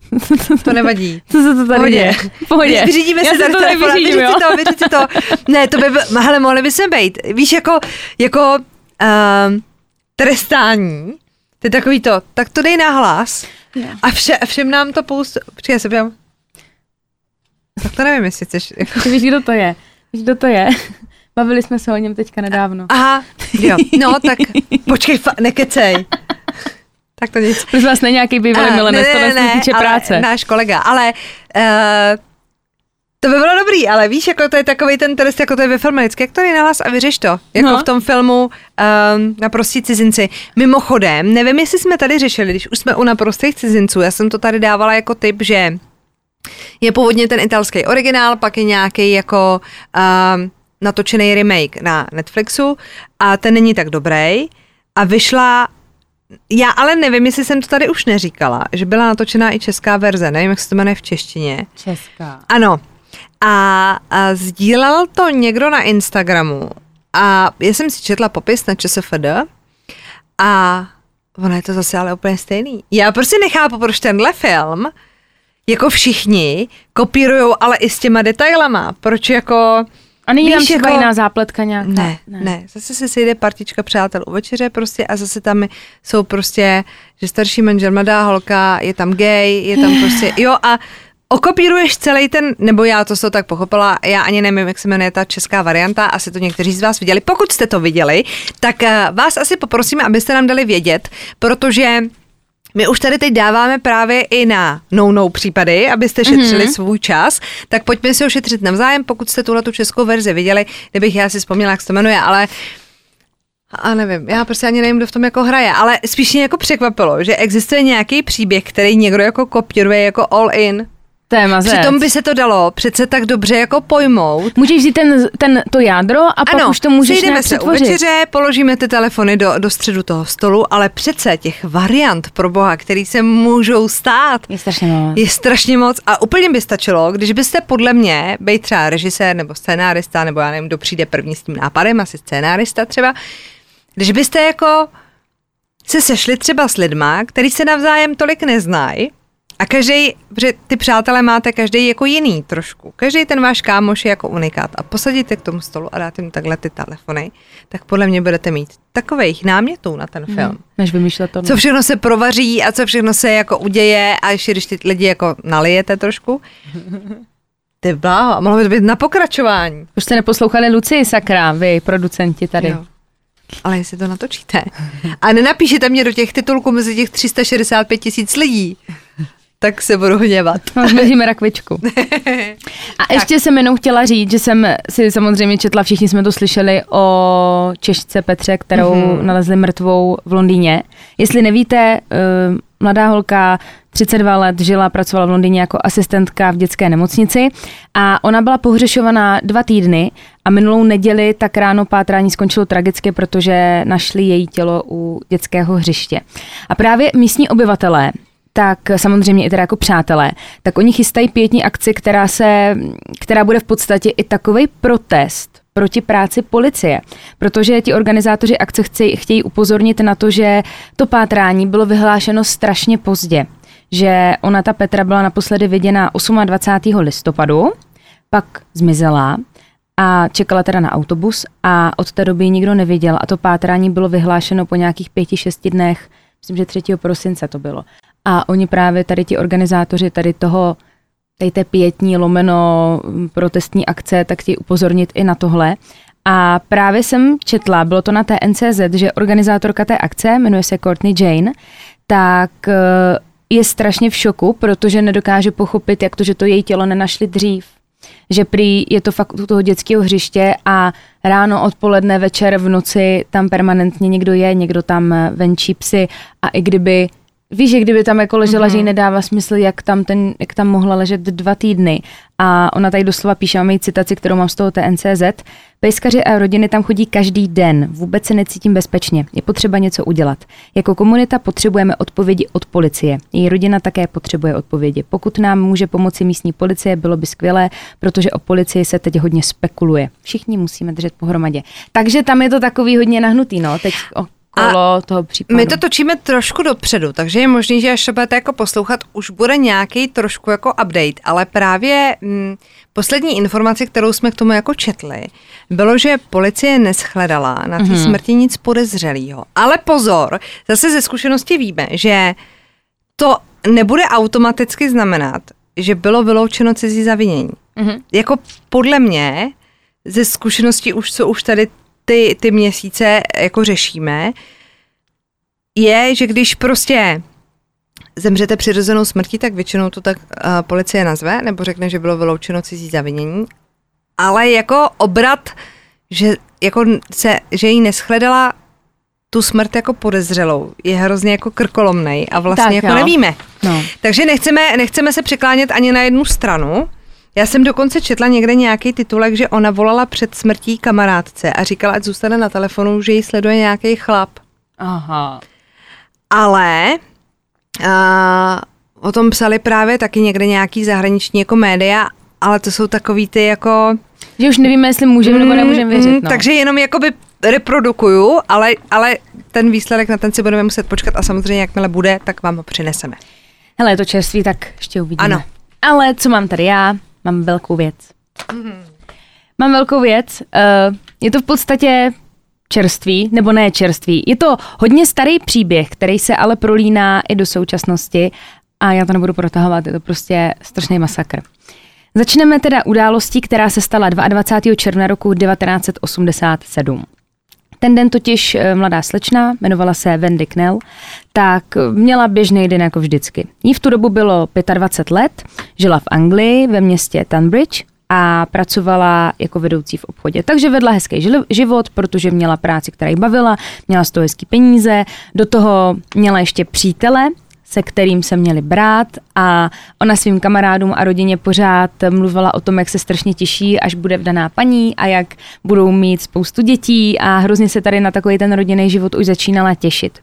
To nevadí. [LAUGHS] Co se to tady Pohodě. děje? [LAUGHS] Pohodě. Vyřídíme si tady to telefon, vyřídím, vyřídí to, vyřídí to. Ne, to by, hele, mohli by se být. Víš, jako, jako uh, trestání, to je takový to, tak to dej na hlas a vše, všem nám to poustu, přijde se během. Tak to nevím, jestli chceš. Jako... Ty víš, kdo to je? Víš, kdo to je? [LAUGHS] Bavili jsme se o něm teďka nedávno. Aha, jo. No, tak počkej, fa- nekecej. Tak to nic. Prosím vás, nějaký bývalý uh, milenec, ne, ne, to ne, týče ale práce. náš kolega, ale uh, to by bylo dobrý, ale víš, jako to je takový ten trest, jako to je ve filmu, vždycky, jak to je na vás a vyřeš to. Jako no. v tom filmu um, Naprostí cizinci. Mimochodem, nevím, jestli jsme tady řešili, když už jsme u naprostých cizinců, já jsem to tady dávala jako typ, že je původně ten italský originál, pak je nějaký jako um, natočený remake na Netflixu a ten není tak dobrý. A vyšla já ale nevím, jestli jsem to tady už neříkala, že byla natočená i česká verze, nevím, jak se to jmenuje v češtině. Česká. Ano. A, a sdílel to někdo na Instagramu a já jsem si četla popis na ČSFD a ono je to zase ale úplně stejný. Já prostě nechápu, proč tenhle film jako všichni kopírujou, ale i s těma detailama. Proč jako a není tam třeba jako... jiná zápletka nějaká? Ne, ne, ne. Zase se sejde partička přátel u večeře prostě a zase tam jsou prostě, že starší manžel, mladá holka, je tam gay, je tam prostě, [SIGHS] jo a okopíruješ celý ten, nebo já to jsem tak pochopila, já ani nevím, jak se jmenuje ta česká varianta, asi to někteří z vás viděli. Pokud jste to viděli, tak eh, vás asi poprosíme, abyste nám dali vědět, protože my už tady teď dáváme právě i na no-no případy, abyste šetřili mm-hmm. svůj čas, tak pojďme si ošetřit navzájem, pokud jste tuhle tu českou verzi viděli, kdybych já si vzpomněla, jak se to jmenuje, ale a nevím, já prostě ani nevím, kdo v tom jako hraje, ale spíš mě jako překvapilo, že existuje nějaký příběh, který někdo jako kopíruje jako all in, je mazec. Přitom by se to dalo přece tak dobře jako pojmout. Můžeš vzít ten, ten, to jádro a ano, pak už to můžeš nějak se u večeře, položíme ty telefony do, do středu toho stolu, ale přece těch variant pro boha, který se můžou stát, je strašně moc. Je strašně moc a úplně by stačilo, když byste podle mě, být třeba režisér nebo scénárista, nebo já nevím, kdo přijde první s tím nápadem, asi scénárista třeba, když byste jako se sešli třeba s lidma, který se navzájem tolik neznají, a každý, protože ty přátelé máte každý jako jiný trošku. Každý ten váš kámoš je jako unikát. A posadíte k tomu stolu a dáte mu takhle ty telefony, tak podle mě budete mít takových námětů na ten mhm. film. Hmm, než vymýšlet to. Co všechno se provaří a co všechno se jako uděje a ještě když ty lidi jako nalijete trošku. [LAUGHS] Ty bláho, mohlo by to být na pokračování. Už jste neposlouchali Lucii Sakra, vy, producenti tady. Jo. Ale jestli to natočíte. A nenapíšete mě do těch titulků mezi těch 365 tisíc lidí, tak se budu hněvat. Změříme rakvičku. [LAUGHS] A ještě jsem jenom chtěla říct, že jsem si samozřejmě četla, všichni jsme to slyšeli o Češce Petře, kterou mm-hmm. nalezli mrtvou v Londýně. Jestli nevíte, uh, mladá holka, 32 let, žila, pracovala v Londýně jako asistentka v dětské nemocnici a ona byla pohřešovaná dva týdny a minulou neděli tak ráno pátrání skončilo tragicky, protože našli její tělo u dětského hřiště. A právě místní obyvatelé tak samozřejmě i teda jako přátelé, tak oni chystají pětní akci, která, se, která bude v podstatě i takový protest proti práci policie, protože ti organizátoři akce chtějí, chtějí upozornit na to, že to pátrání bylo vyhlášeno strašně pozdě, že ona, ta Petra, byla naposledy viděna 28. listopadu, pak zmizela a čekala teda na autobus a od té doby nikdo neviděl a to pátrání bylo vyhlášeno po nějakých pěti, šesti dnech, myslím, že 3. prosince to bylo. A oni právě tady ti organizátoři tady toho, tady té pětní lomeno protestní akce, tak chtějí upozornit i na tohle. A právě jsem četla, bylo to na té NCZ, že organizátorka té akce, jmenuje se Courtney Jane, tak eh, je strašně v šoku, protože nedokáže pochopit, jak to, že to její tělo nenašli dřív. Že prý je to fakt u toho dětského hřiště a ráno, odpoledne, večer, v noci tam permanentně někdo je, někdo tam eh, venčí psy a i kdyby Víš, že kdyby tam jako ležela, mm-hmm. že jí mhm. nedává smysl, jak tam, ten, jak tam mohla ležet dva týdny. A ona tady doslova píše, mám její citaci, kterou mám z toho TNCZ. Pejskaři a rodiny tam chodí každý den. Vůbec se necítím bezpečně. Je potřeba něco udělat. Jako komunita potřebujeme odpovědi od policie. Její rodina také potřebuje odpovědi. Pokud nám může pomoci místní policie, bylo by skvělé, protože o policii se teď hodně spekuluje. Všichni musíme držet pohromadě. Takže tam je to takový hodně nahnutý, no. Teď o kolo a toho případu. My to točíme trošku dopředu, takže je možný, že až to budete jako poslouchat, už bude nějaký trošku jako update, ale právě m, mm, poslední informace, kterou jsme k tomu jako četli, bylo, že policie neschledala na té mm-hmm. smrti nic podezřelého. Ale pozor, zase ze zkušenosti víme, že to nebude automaticky znamenat, že bylo vyloučeno cizí zavinění. Mm-hmm. Jako podle mě, ze zkušeností už, co už tady ty, ty měsíce jako řešíme, je, že když prostě zemřete přirozenou smrtí, tak většinou to tak uh, policie nazve, nebo řekne, že bylo vyloučeno cizí zavinění. Ale jako obrat, že, jako se, že jí neschledala tu smrt jako podezřelou, je hrozně jako krkolomnej a vlastně tak, jako jo. nevíme. No. Takže nechceme, nechceme se přiklánět ani na jednu stranu, já jsem dokonce četla někde nějaký titulek, že ona volala před smrtí kamarádce a říkala, ať zůstane na telefonu, že ji sleduje nějaký chlap. Aha. Ale a, o tom psali právě taky někde nějaký zahraniční jako média, ale to jsou takový ty jako... Že už nevíme, jestli můžeme nebo nemůžeme věřit. Mm, no. Takže jenom jakoby reprodukuju, ale, ale ten výsledek na ten si budeme muset počkat a samozřejmě jakmile bude, tak vám ho přineseme. Hele, je to čerství, tak ještě uvidíme. Ano. Ale co mám tady já? Mám velkou věc. Mm-hmm. Mám velkou věc. Uh, je to v podstatě čerství, nebo ne čerství. Je to hodně starý příběh, který se ale prolíná i do současnosti a já to nebudu protahovat, je to prostě strašný masakr. Začneme teda událostí, která se stala 22. června roku 1987. Ten den totiž eh, mladá slečna, jmenovala se Wendy Knell, tak měla běžný den jako vždycky. Jí v tu dobu bylo 25 let, žila v Anglii ve městě Tunbridge a pracovala jako vedoucí v obchodě. Takže vedla hezký život, protože měla práci, která ji bavila, měla z toho hezký peníze, do toho měla ještě přítele, se kterým se měli brát a ona svým kamarádům a rodině pořád mluvila o tom, jak se strašně těší, až bude vdaná paní a jak budou mít spoustu dětí a hrozně se tady na takový ten rodinný život už začínala těšit.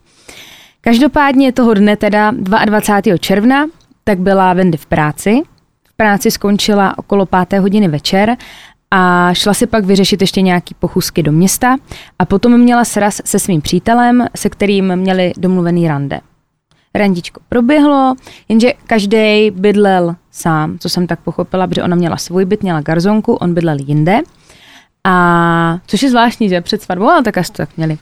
Každopádně toho dne, teda 22. června, tak byla Wendy v práci. V práci skončila okolo páté hodiny večer a šla si pak vyřešit ještě nějaký pochůzky do města a potom měla sraz se svým přítelem, se kterým měli domluvený rande. Randičko proběhlo, jenže každý bydlel sám, co jsem tak pochopila, protože ona měla svůj byt, měla garzonku, on bydlel jinde. A což je zvláštní, že před svatbou, ale tak asi to tak měli.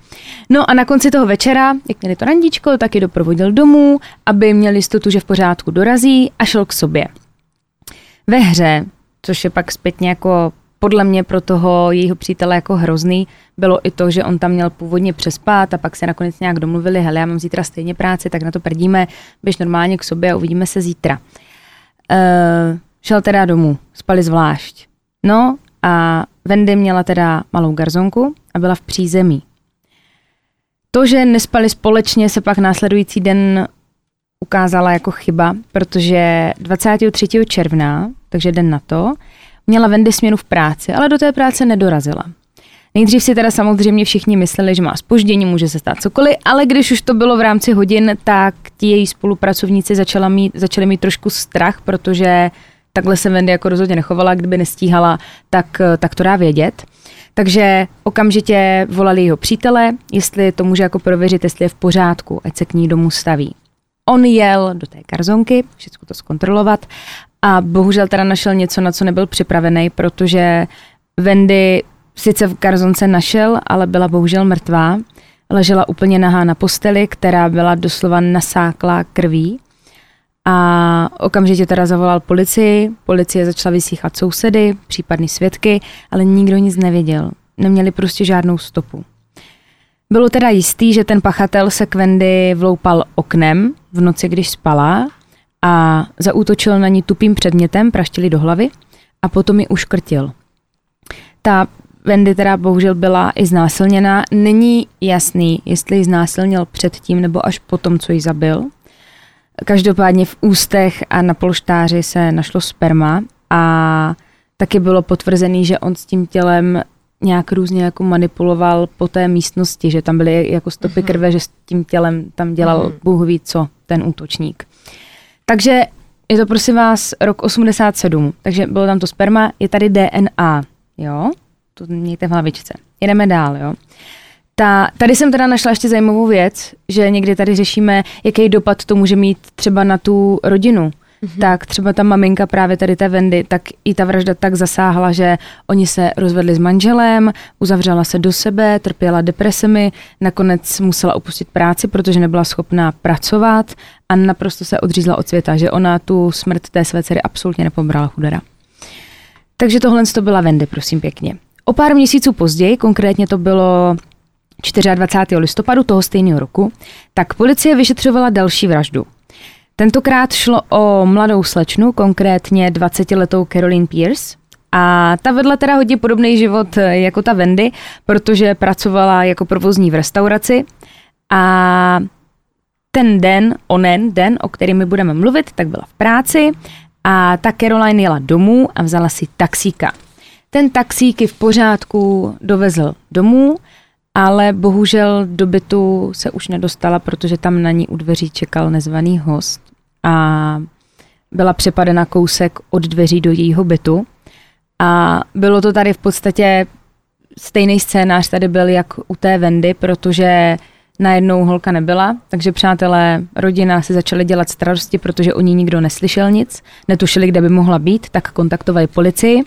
No a na konci toho večera, jak měli to randičko, tak ji doprovodil domů, aby měli jistotu, že v pořádku dorazí a šel k sobě. Ve hře což je pak zpětně jako podle mě pro toho jejího přítele jako hrozný bylo i to, že on tam měl původně přespát a pak se nakonec nějak domluvili, hele, já mám zítra stejně práci, tak na to prdíme, běž normálně k sobě a uvidíme se zítra. Uh, šel teda domů, spali zvlášť. No a Wendy měla teda malou garzonku a byla v přízemí. To, že nespali společně, se pak následující den ukázala jako chyba, protože 23. června, takže den na to, měla Wendy směnu v práci, ale do té práce nedorazila. Nejdřív si teda samozřejmě všichni mysleli, že má spoždění, může se stát cokoliv, ale když už to bylo v rámci hodin, tak ti její spolupracovníci začala mít, začali mít trošku strach, protože takhle se Wendy jako rozhodně nechovala, kdyby nestíhala, tak, tak to dá vědět. Takže okamžitě volali jeho přítele, jestli to může jako prověřit, jestli je v pořádku, ať se k ní domů staví. On jel do té karzonky, všechno to zkontrolovat a bohužel teda našel něco, na co nebyl připravený, protože Wendy sice v karzonce našel, ale byla bohužel mrtvá. Ležela úplně nahá na posteli, která byla doslova nasáklá krví. A okamžitě teda zavolal policii, policie začala vysíchat sousedy, případný svědky, ale nikdo nic nevěděl. Neměli prostě žádnou stopu. Bylo teda jistý, že ten pachatel se k Wendy vloupal oknem v noci, když spala a zaútočil na ní tupým předmětem, praštili do hlavy a potom ji uškrtil. Ta Wendy teda bohužel byla i znásilněná. Není jasný, jestli ji znásilnil předtím nebo až potom, co ji zabil. Každopádně v ústech a na polštáři se našlo sperma a taky bylo potvrzený, že on s tím tělem nějak různě jako manipuloval po té místnosti, že tam byly jako stopy mhm. krve, že s tím tělem tam dělal mm. Bůh ví co, ten útočník. Takže je to prosím vás rok 87, takže bylo tam to sperma, je tady DNA, jo? To mějte v hlavičce. Jedeme dál, jo? Ta, tady jsem teda našla ještě zajímavou věc, že někdy tady řešíme, jaký dopad to může mít třeba na tu rodinu. Mm-hmm. Tak třeba ta maminka právě tady té Vendy, tak i ta vražda tak zasáhla, že oni se rozvedli s manželem, uzavřela se do sebe, trpěla depresemi, nakonec musela opustit práci, protože nebyla schopná pracovat a naprosto se odřízla od světa, že ona tu smrt té své dcery absolutně nepobrala chudera. Takže tohle to byla Vendy, prosím pěkně. O pár měsíců později, konkrétně to bylo 24. listopadu toho stejného roku, tak policie vyšetřovala další vraždu. Tentokrát šlo o mladou slečnu, konkrétně 20-letou Caroline Pierce. A ta vedla teda hodně podobný život jako ta Wendy, protože pracovala jako provozní v restauraci a ten den, onen den, o kterým my budeme mluvit, tak byla v práci a ta Caroline jela domů a vzala si taxíka. Ten taxík v pořádku dovezl domů, ale bohužel do bytu se už nedostala, protože tam na ní u dveří čekal nezvaný host a byla přepadena kousek od dveří do jejího bytu. A bylo to tady v podstatě stejný scénář tady byl jak u té Vendy, protože najednou holka nebyla, takže přátelé, rodina si začali dělat starosti, protože o ní nikdo neslyšel nic, netušili, kde by mohla být, tak kontaktovali policii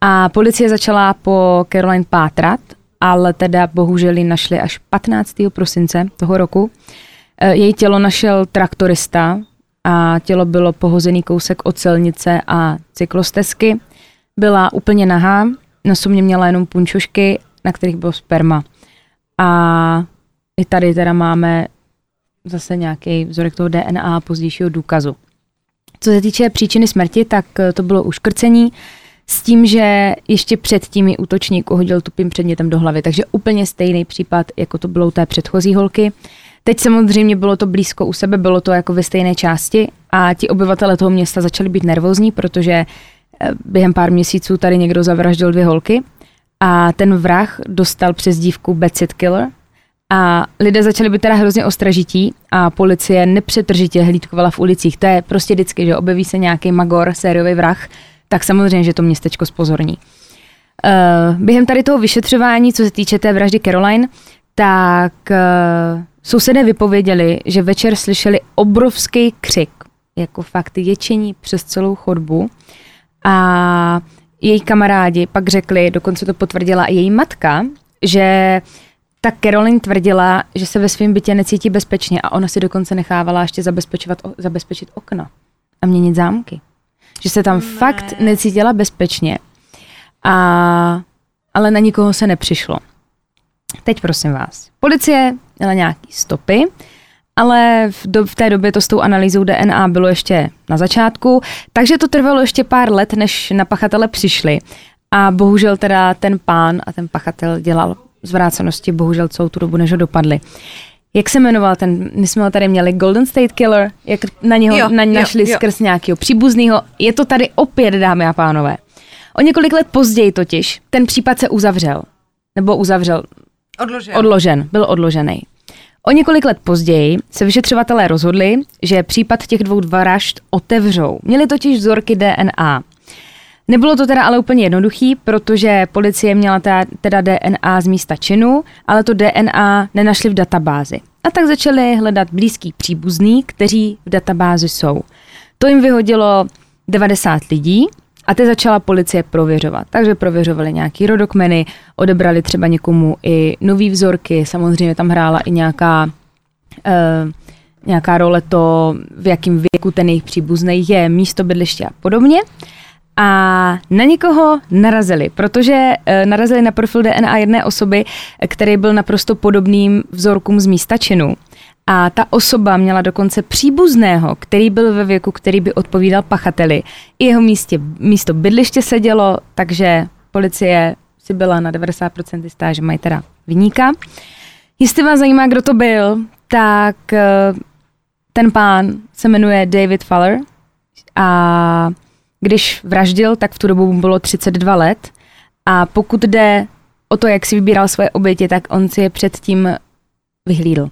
a policie začala po Caroline pátrat, ale teda bohužel ji našli až 15. prosince toho roku. E, její tělo našel traktorista a tělo bylo pohozený kousek od a cyklostezky. Byla úplně nahá, na sobě měla jenom punčošky, na kterých bylo sperma. A i tady teda máme zase nějaký vzorek toho DNA a pozdějšího důkazu. Co se týče příčiny smrti, tak to bylo uškrcení s tím, že ještě předtím ji útočník uhodil tupým předmětem do hlavy, takže úplně stejný případ, jako to bylo u té předchozí holky. Teď samozřejmě bylo to blízko u sebe, bylo to jako ve stejné části a ti obyvatele toho města začali být nervózní, protože eh, během pár měsíců tady někdo zavraždil dvě holky a ten vrah dostal přes dívku Betsy Killer, a lidé začali být teda hrozně ostražití a policie nepřetržitě hlídkovala v ulicích. To je prostě vždycky, že objeví se nějaký magor, sériový vrah, tak samozřejmě, že to městečko spozorní. Uh, během tady toho vyšetřování, co se týče té vraždy Caroline, tak uh, sousedé vypověděli, že večer slyšeli obrovský křik, jako fakt ječení přes celou chodbu a její kamarádi pak řekli, dokonce to potvrdila i její matka, že tak Caroline tvrdila, že se ve svém bytě necítí bezpečně a ona si dokonce nechávala ještě zabezpečovat, zabezpečit okna a měnit zámky. Že se tam ne. fakt necítila bezpečně. A, ale na nikoho se nepřišlo. Teď prosím vás. Policie měla nějaký stopy, ale v, do, v té době to s tou analýzou DNA bylo ještě na začátku, takže to trvalo ještě pár let, než na pachatele přišli. A bohužel teda ten pán a ten pachatel dělal zvrácenosti bohužel celou tu dobu, než ho dopadli. Jak se jmenoval ten, my jsme ho tady měli, Golden State Killer, jak na něho jo, na ně našli jo, skrz nějakého příbuzného. Je to tady opět, dámy a pánové. O několik let později totiž ten případ se uzavřel. Nebo uzavřel. Odložen. Odložen, byl odložený. O několik let později se vyšetřovatelé rozhodli, že případ těch dvou vražd otevřou. Měli totiž vzorky DNA. Nebylo to teda ale úplně jednoduchý, protože policie měla teda DNA z místa činu, ale to DNA nenašli v databázi. A tak začali hledat blízký příbuzný, kteří v databázi jsou. To jim vyhodilo 90 lidí a ty začala policie prověřovat. Takže prověřovali nějaký rodokmeny, odebrali třeba někomu i nový vzorky, samozřejmě tam hrála i nějaká, uh, nějaká role to, v jakém věku ten jejich příbuzný je, místo bydliště a podobně a na někoho narazili, protože e, narazili na profil DNA jedné osoby, který byl naprosto podobným vzorkům z místa činu. A ta osoba měla dokonce příbuzného, který byl ve věku, který by odpovídal pachateli. I jeho místě, místo bydliště sedělo, takže policie si byla na 90% jistá, že mají teda vyníka. Jestli vás zajímá, kdo to byl, tak e, ten pán se jmenuje David Faller a když vraždil, tak v tu dobu mu bylo 32 let a pokud jde o to, jak si vybíral svoje oběti, tak on si je předtím vyhlídl.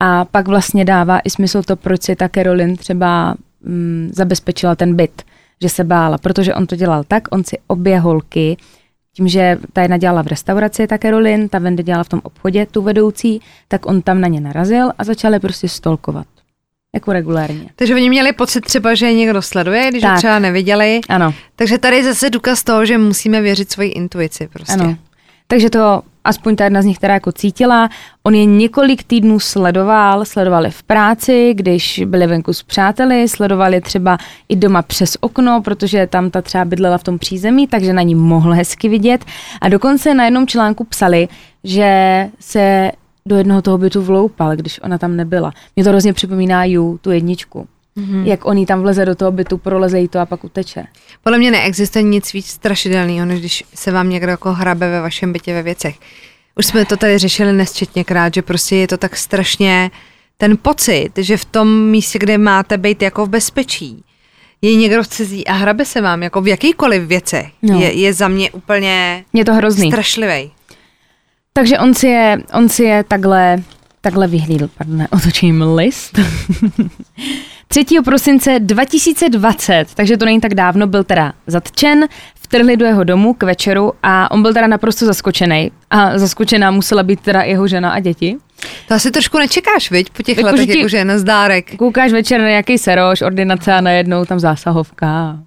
A pak vlastně dává i smysl to, proč si ta Carolyn třeba mm, zabezpečila ten byt, že se bála, protože on to dělal tak, on si obě holky, tím, že ta jedna dělala v restauraci, ta Carolyn, ta Wendy dělala v tom obchodě, tu vedoucí, tak on tam na ně narazil a začal je prostě stolkovat. Jako regulárně. Takže oni měli pocit třeba, že je někdo sleduje, když tak. ho třeba neviděli. Ano. Takže tady je zase důkaz toho, že musíme věřit svoji intuici prostě. Ano. Takže to aspoň ta jedna z nich, která jako cítila, on je několik týdnů sledoval, sledovali v práci, když byli venku s přáteli, sledovali třeba i doma přes okno, protože tam ta třeba bydlela v tom přízemí, takže na ní mohl hezky vidět. A dokonce na jednom článku psali, že se do jednoho toho bytu vloupal, když ona tam nebyla. Mě to hrozně připomíná Ju, tu jedničku. Mm-hmm. Jak on tam vleze do toho bytu, proleze jí to a pak uteče. Podle mě neexistuje nic víc strašidelného, než když se vám někdo jako hrabe ve vašem bytě ve věcech. Už jsme to tady řešili nesčetněkrát, že prostě je to tak strašně ten pocit, že v tom místě, kde máte být jako v bezpečí, je někdo cizí a hrabe se vám jako v jakýkoliv věcech, no. je, je za mě úplně je to hrozný. strašlivý. Takže on si je, on si je takhle, takhle vyhlídl, pardon, otočím list. [LAUGHS] 3. prosince 2020, takže to není tak dávno, byl teda zatčen, vtrhli do jeho domu k večeru a on byl teda naprosto zaskočený. A zaskočená musela být teda jeho žena a děti. To asi trošku nečekáš, viď, po těch jako, letech, ti, jakože na zdárek. Koukáš večer na nějaký seroš, ordinace a najednou tam zásahovka.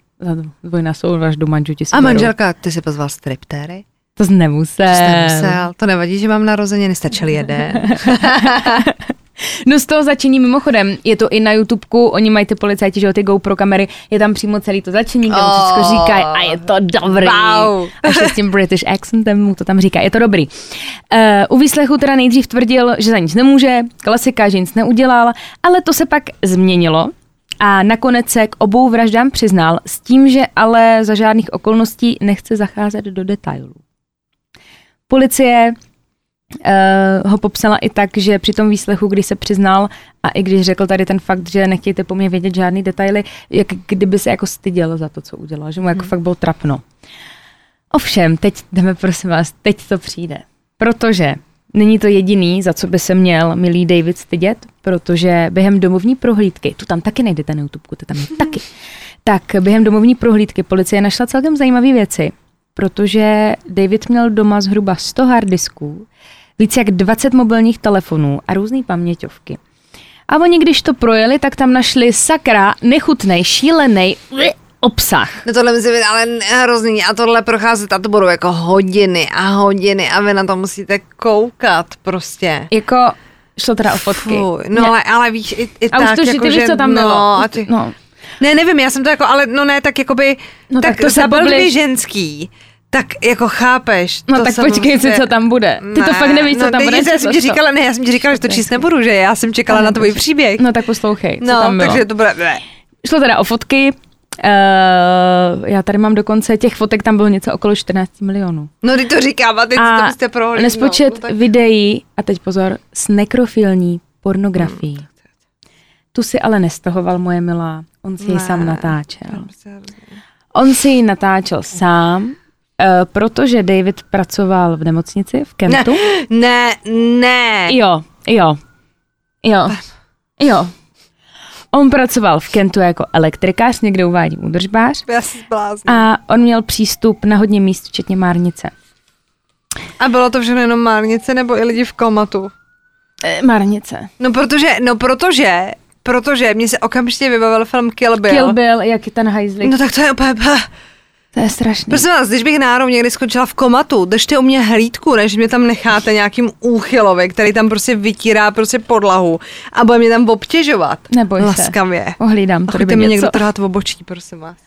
Dvojnásobnou až do manžu ti A manželka, ty si pozval striptéry? To jsi nemusel. To jsi nemusel. To nevadí, že mám narozeniny, stačil jeden. [LAUGHS] No z toho začení mimochodem, je to i na YouTubeku, oni mají ty policajti, že jo, ty GoPro kamery, je tam přímo celý to začení, kde oh, všechno říkají a je to dobrý. Wow. A s tím British accentem mu to tam říká, je to dobrý. Uh, u výslechu teda nejdřív tvrdil, že za nic nemůže, klasika, že nic neudělal, ale to se pak změnilo a nakonec se k obou vraždám přiznal s tím, že ale za žádných okolností nechce zacházet do detailů. Policie uh, ho popsala i tak, že při tom výslechu, kdy se přiznal a i když řekl tady ten fakt, že nechtějte po mně vědět žádný detaily, jak kdyby se jako styděl za to, co udělal, že mu jako hmm. fakt byl trapno. Ovšem, teď jdeme prosím vás, teď to přijde. Protože není to jediný, za co by se měl milý David stydět, protože během domovní prohlídky, tu tam taky najdete na YouTube, to tam je [LAUGHS] taky, tak během domovní prohlídky policie našla celkem zajímavé věci protože David měl doma zhruba 100 harddisků, víc jak 20 mobilních telefonů a různé paměťovky. A oni, když to projeli, tak tam našli sakra nechutnej, šílený obsah. No tohle musí být ale hrozný a tohle procházet a to budou jako hodiny a hodiny a vy na to musíte koukat prostě. Jako šlo teda o fotky. Fuj, no ale, ale víš, i, i a tak, už to, jako, ty víš, co tam no, bylo. A ty... no. Ne, nevím, já jsem to jako, ale no ne, tak jakoby, No tak tak, to se byl ženský, tak jako chápeš. No to tak počkej si, prostě- co tam bude. Ty to Ne, fakt nevíš, co no, tam bude. Já jsem ti to. říkala, ne, já jsem ti říkala, že to číst nebudu, že já jsem čekala To na tvůj příběh. No tak poslouchej, co No, tam bylo. takže to bude, ne. Šlo teda o fotky. Uh, já tady mám dokonce, těch fotek tam bylo něco okolo 14 milionů. No, ty to říkám, a teď A to byste prohlídnout. nespočet No, tak- videí, a teď pozor, s nekrofilní pornografií. Tu si ale nestahoval moje milá, on si ji Ne. sám natáčel. On si ji natáčel sám, protože David pracoval v nemocnici v Ne, Kentu. ne, ne. Jo, jo, jo, jo. On pracoval v Kentu jako elektrikář, někde uvádí údržbář. Já se zblázním. A on měl přístup na hodně míst, včetně Márnice. A bylo to všechno jenom márnice nebo i lidi v komatu? E, Márnice. No protože, no protože, protože mě se okamžitě vybavil film Kill Bill. Kill Bill, jak je ten hajzlik. No tak to je úplně, To je strašný. prosím vás, když bych náhodou někdy skončila v komatu, držte u mě hlídku, než mě tam necháte nějakým úchylovi, který tam prostě vytírá prostě podlahu a bude mě tam obtěžovat. Neboj se. Laskavě. Ohlídám to, kdyby mi něco. někdo trhat v obočí, prosím vás.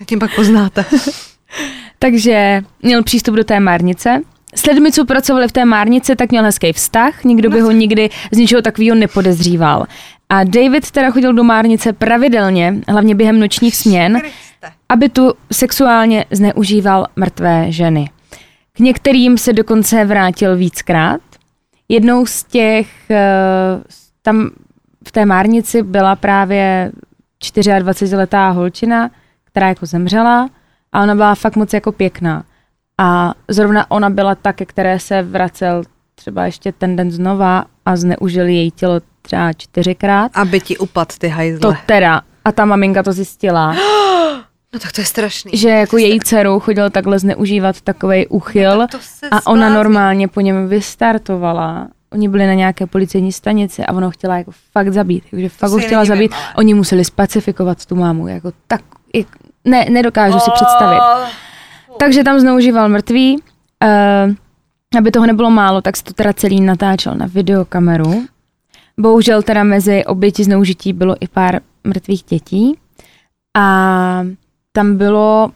A tím pak poznáte. [LAUGHS] Takže měl přístup do té márnice. S lidmi, co pracovali v té márnici, tak měl hezký vztah, nikdo by ho nikdy z ničeho takového nepodezříval. A David teda chodil do márnice pravidelně, hlavně během nočních směn, aby tu sexuálně zneužíval mrtvé ženy. K některým se dokonce vrátil víckrát. Jednou z těch, eh, tam v té márnici byla právě 24-letá holčina, která jako zemřela a ona byla fakt moc jako pěkná. A zrovna ona byla ta, ke které se vracel třeba ještě ten den znova a zneužil její tělo třeba čtyřikrát. Aby ti upad ty hajzle. To teda. A ta maminka to zjistila [GASPS] No tak to je strašný. že jako její dcerou chodil takhle zneužívat takový úchyl No, se a ona zblázní. normálně po něm vystartovala. Oni byli na nějaké policejní stanici a ona ho chtěla jako fakt zabít. Takže fakt ho chtěla nedivím, zabít. ale- Oni museli specifikovat tu mámu. Jako tak, jak, ne, nedokážu si představit. Takže tam zneužíval mrtvý. Uh, aby toho nebylo málo, tak se to teda celý natáčel na videokameru. Bohužel teda mezi oběti zneužití bylo i pár mrtvých dětí. A tam bylo,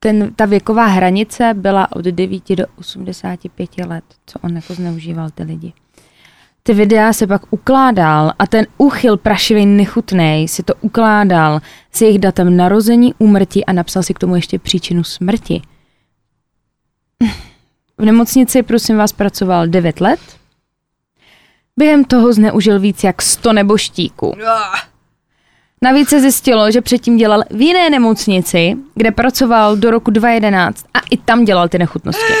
ten, ta věková hranice byla od 9 do 85 let, co on jako zneužíval ty lidi. Ty videa se pak ukládal a ten úchyl prašivý nechutnej si to ukládal s jejich datem narození, úmrtí a napsal si k tomu ještě příčinu smrti. V nemocnici, prosím vás, pracoval 9 let. Během toho zneužil víc jak 100 neboštíků. Navíc se zjistilo, že předtím dělal v jiné nemocnici, kde pracoval do roku 2011 a i tam dělal ty nechutnosti.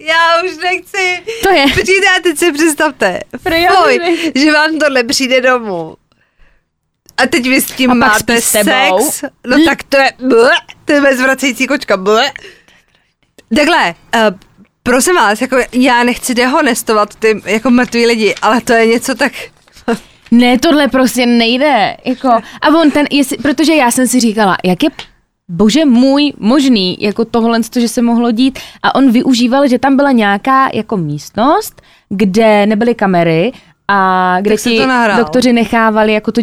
Já už nechci. To je. Počkejte, a teď si představte. Fuj, že vám tohle přijde domů. A teď vy s tím A máte s tebou. sex. No tak to je, to je bezvracející kočka. Takhle, uh, prosím vás, jako já nechci dehonestovat ty jako mrtví lidi, ale to je něco tak... [LAUGHS] Ne, tohle prostě nejde. Jako, a on ten, jestli, protože já jsem si říkala, jak je bože můj možný, jako tohle, že se mohlo dít. A on využíval, že tam byla nějaká jako místnost, kde nebyly kamery a kde Tak ti to doktoři nechávali jako to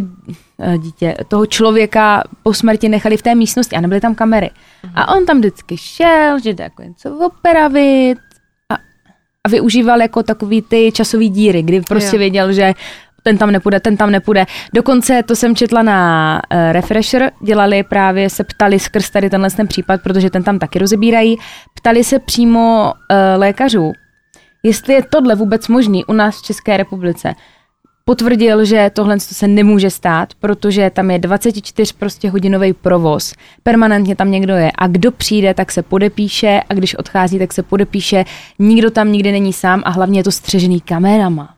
eh, dítě, toho člověka po smrti nechali v té místnosti a nebyly tam kamery. A on tam vždycky šel, že jde jako něco operavit a, využíval jako takový ty časový díry, kdy prostě Jo. věděl, že ten tam nepůjde, ten tam nepůjde. Dokonce to jsem četla na uh, Refresher, dělali právě, se ptali skrz tady tenhle ten případ, protože ten tam taky rozebírají, ptali se přímo uh, lékařů, jestli je tohle vůbec možný u nás v České republice. Potvrdil, že tohle se nemůže stát, protože tam je 24 prostě hodinový provoz. Permanentně tam někdo je a kdo přijde, tak se podepíše a když odchází, tak se podepíše. Nikdo tam nikdy není sám a hlavně je to střežený kamerama.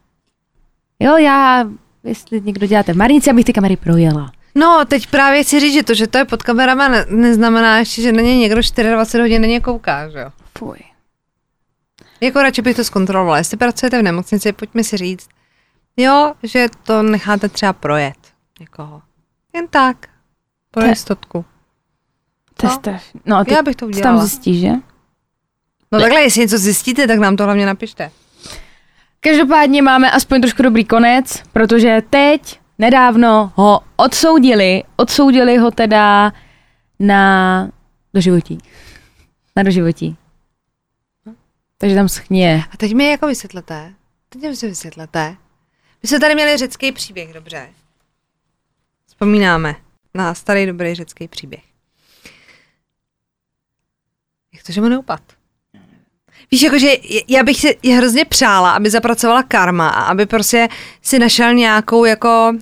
Jo, já, jestli někdo děláte v Marnici, abych ty kamery projela. No, teď právě chci říct, že to, že to je pod kamerama, ne, neznamená ještě, že na ně někdo 24 hodin denně kouká, že jo? Fuj. Jako radši bych to zkontrolovala. Jestli pracujete v nemocnici, pojďme si říct, jo, že to necháte třeba projet někoho. Jen tak. Pro To jistotku. To je No. strašný. No a ty Já bych to udělala. tam zjistíš, že? No takhle, jestli něco zjistíte, tak nám to hlavně napište. Každopádně máme aspoň trošku dobrý konec, protože teď nedávno ho odsoudili. Odsoudili ho teda na doživotí. Na doživotí. Takže tam schně. A teď mi jako vysvětlete, teď mi si vysvětlete. My jsme tady měli řecký příběh, dobře. Vzpomínáme na starý dobrý řecký příběh. Jak to, že mu neupad? Víš, jakože já bych si hrozně přála, aby zapracovala karma a aby prostě si našel nějakou jako,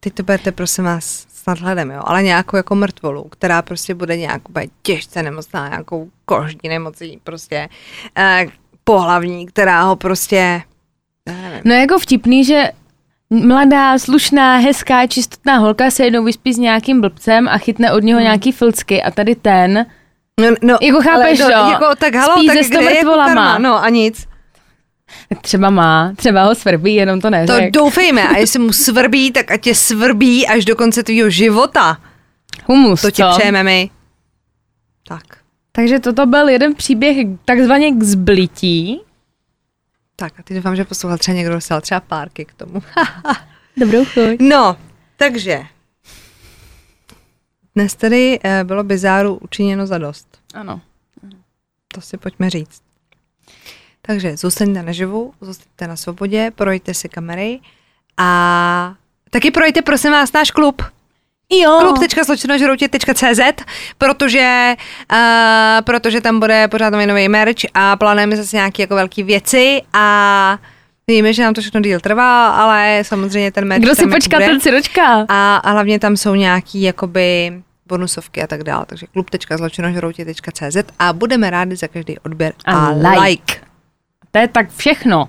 teď to budete prosím vás s nadhledem, jo, ale nějakou jako mrtvolu, která prostě bude nějak úplně těžce nemocná, nějakou kožní nemocí prostě eh, pohlavní, která ho prostě. No jako vtipný, že mladá, slušná, hezká, čistotná holka se jednou vyspí s nějakým blbcem a chytne od něho Hmm. nějaký filcky a tady ten No, no, Jako chápeš, ale no. Jako, tak halo, Spí tak se kde je jako karma? No a nic. třeba má, třeba ho svrbí, jenom to To neřek. doufejme. A jestli mu svrbí, tak ať tě svrbí až do konce tvýho života. Humus, To ti přejeme my. Tak. Takže toto byl jeden příběh takzvaně k zblití. Tak a teď doufám, že poslouchal třeba někdo dostal třeba párky k tomu. [LAUGHS] Dobrou chuť. No, takže. Dnes tedy eh, bylo bizáru učiněno za dost. Ano. To si pojďme říct. Takže zůstaňte naživu, zůstaňte na svobodě, projďte si kamery a taky projďte prosím vás náš klub. Jo. klub.zločinožroutě.cz, protože, uh, protože tam bude pořád nový, merch a plánujeme zase nějaké jako velké věci a víme, že nám to všechno díl trvá, ale samozřejmě ten merch Kdo si počká, bude. ten si dočká. A, a hlavně tam jsou nějaký jakoby bonusovky a tak dále, takže klub.zločinožroutě.cz a budeme rádi za každý odběr a, A like. like. To je tak všechno.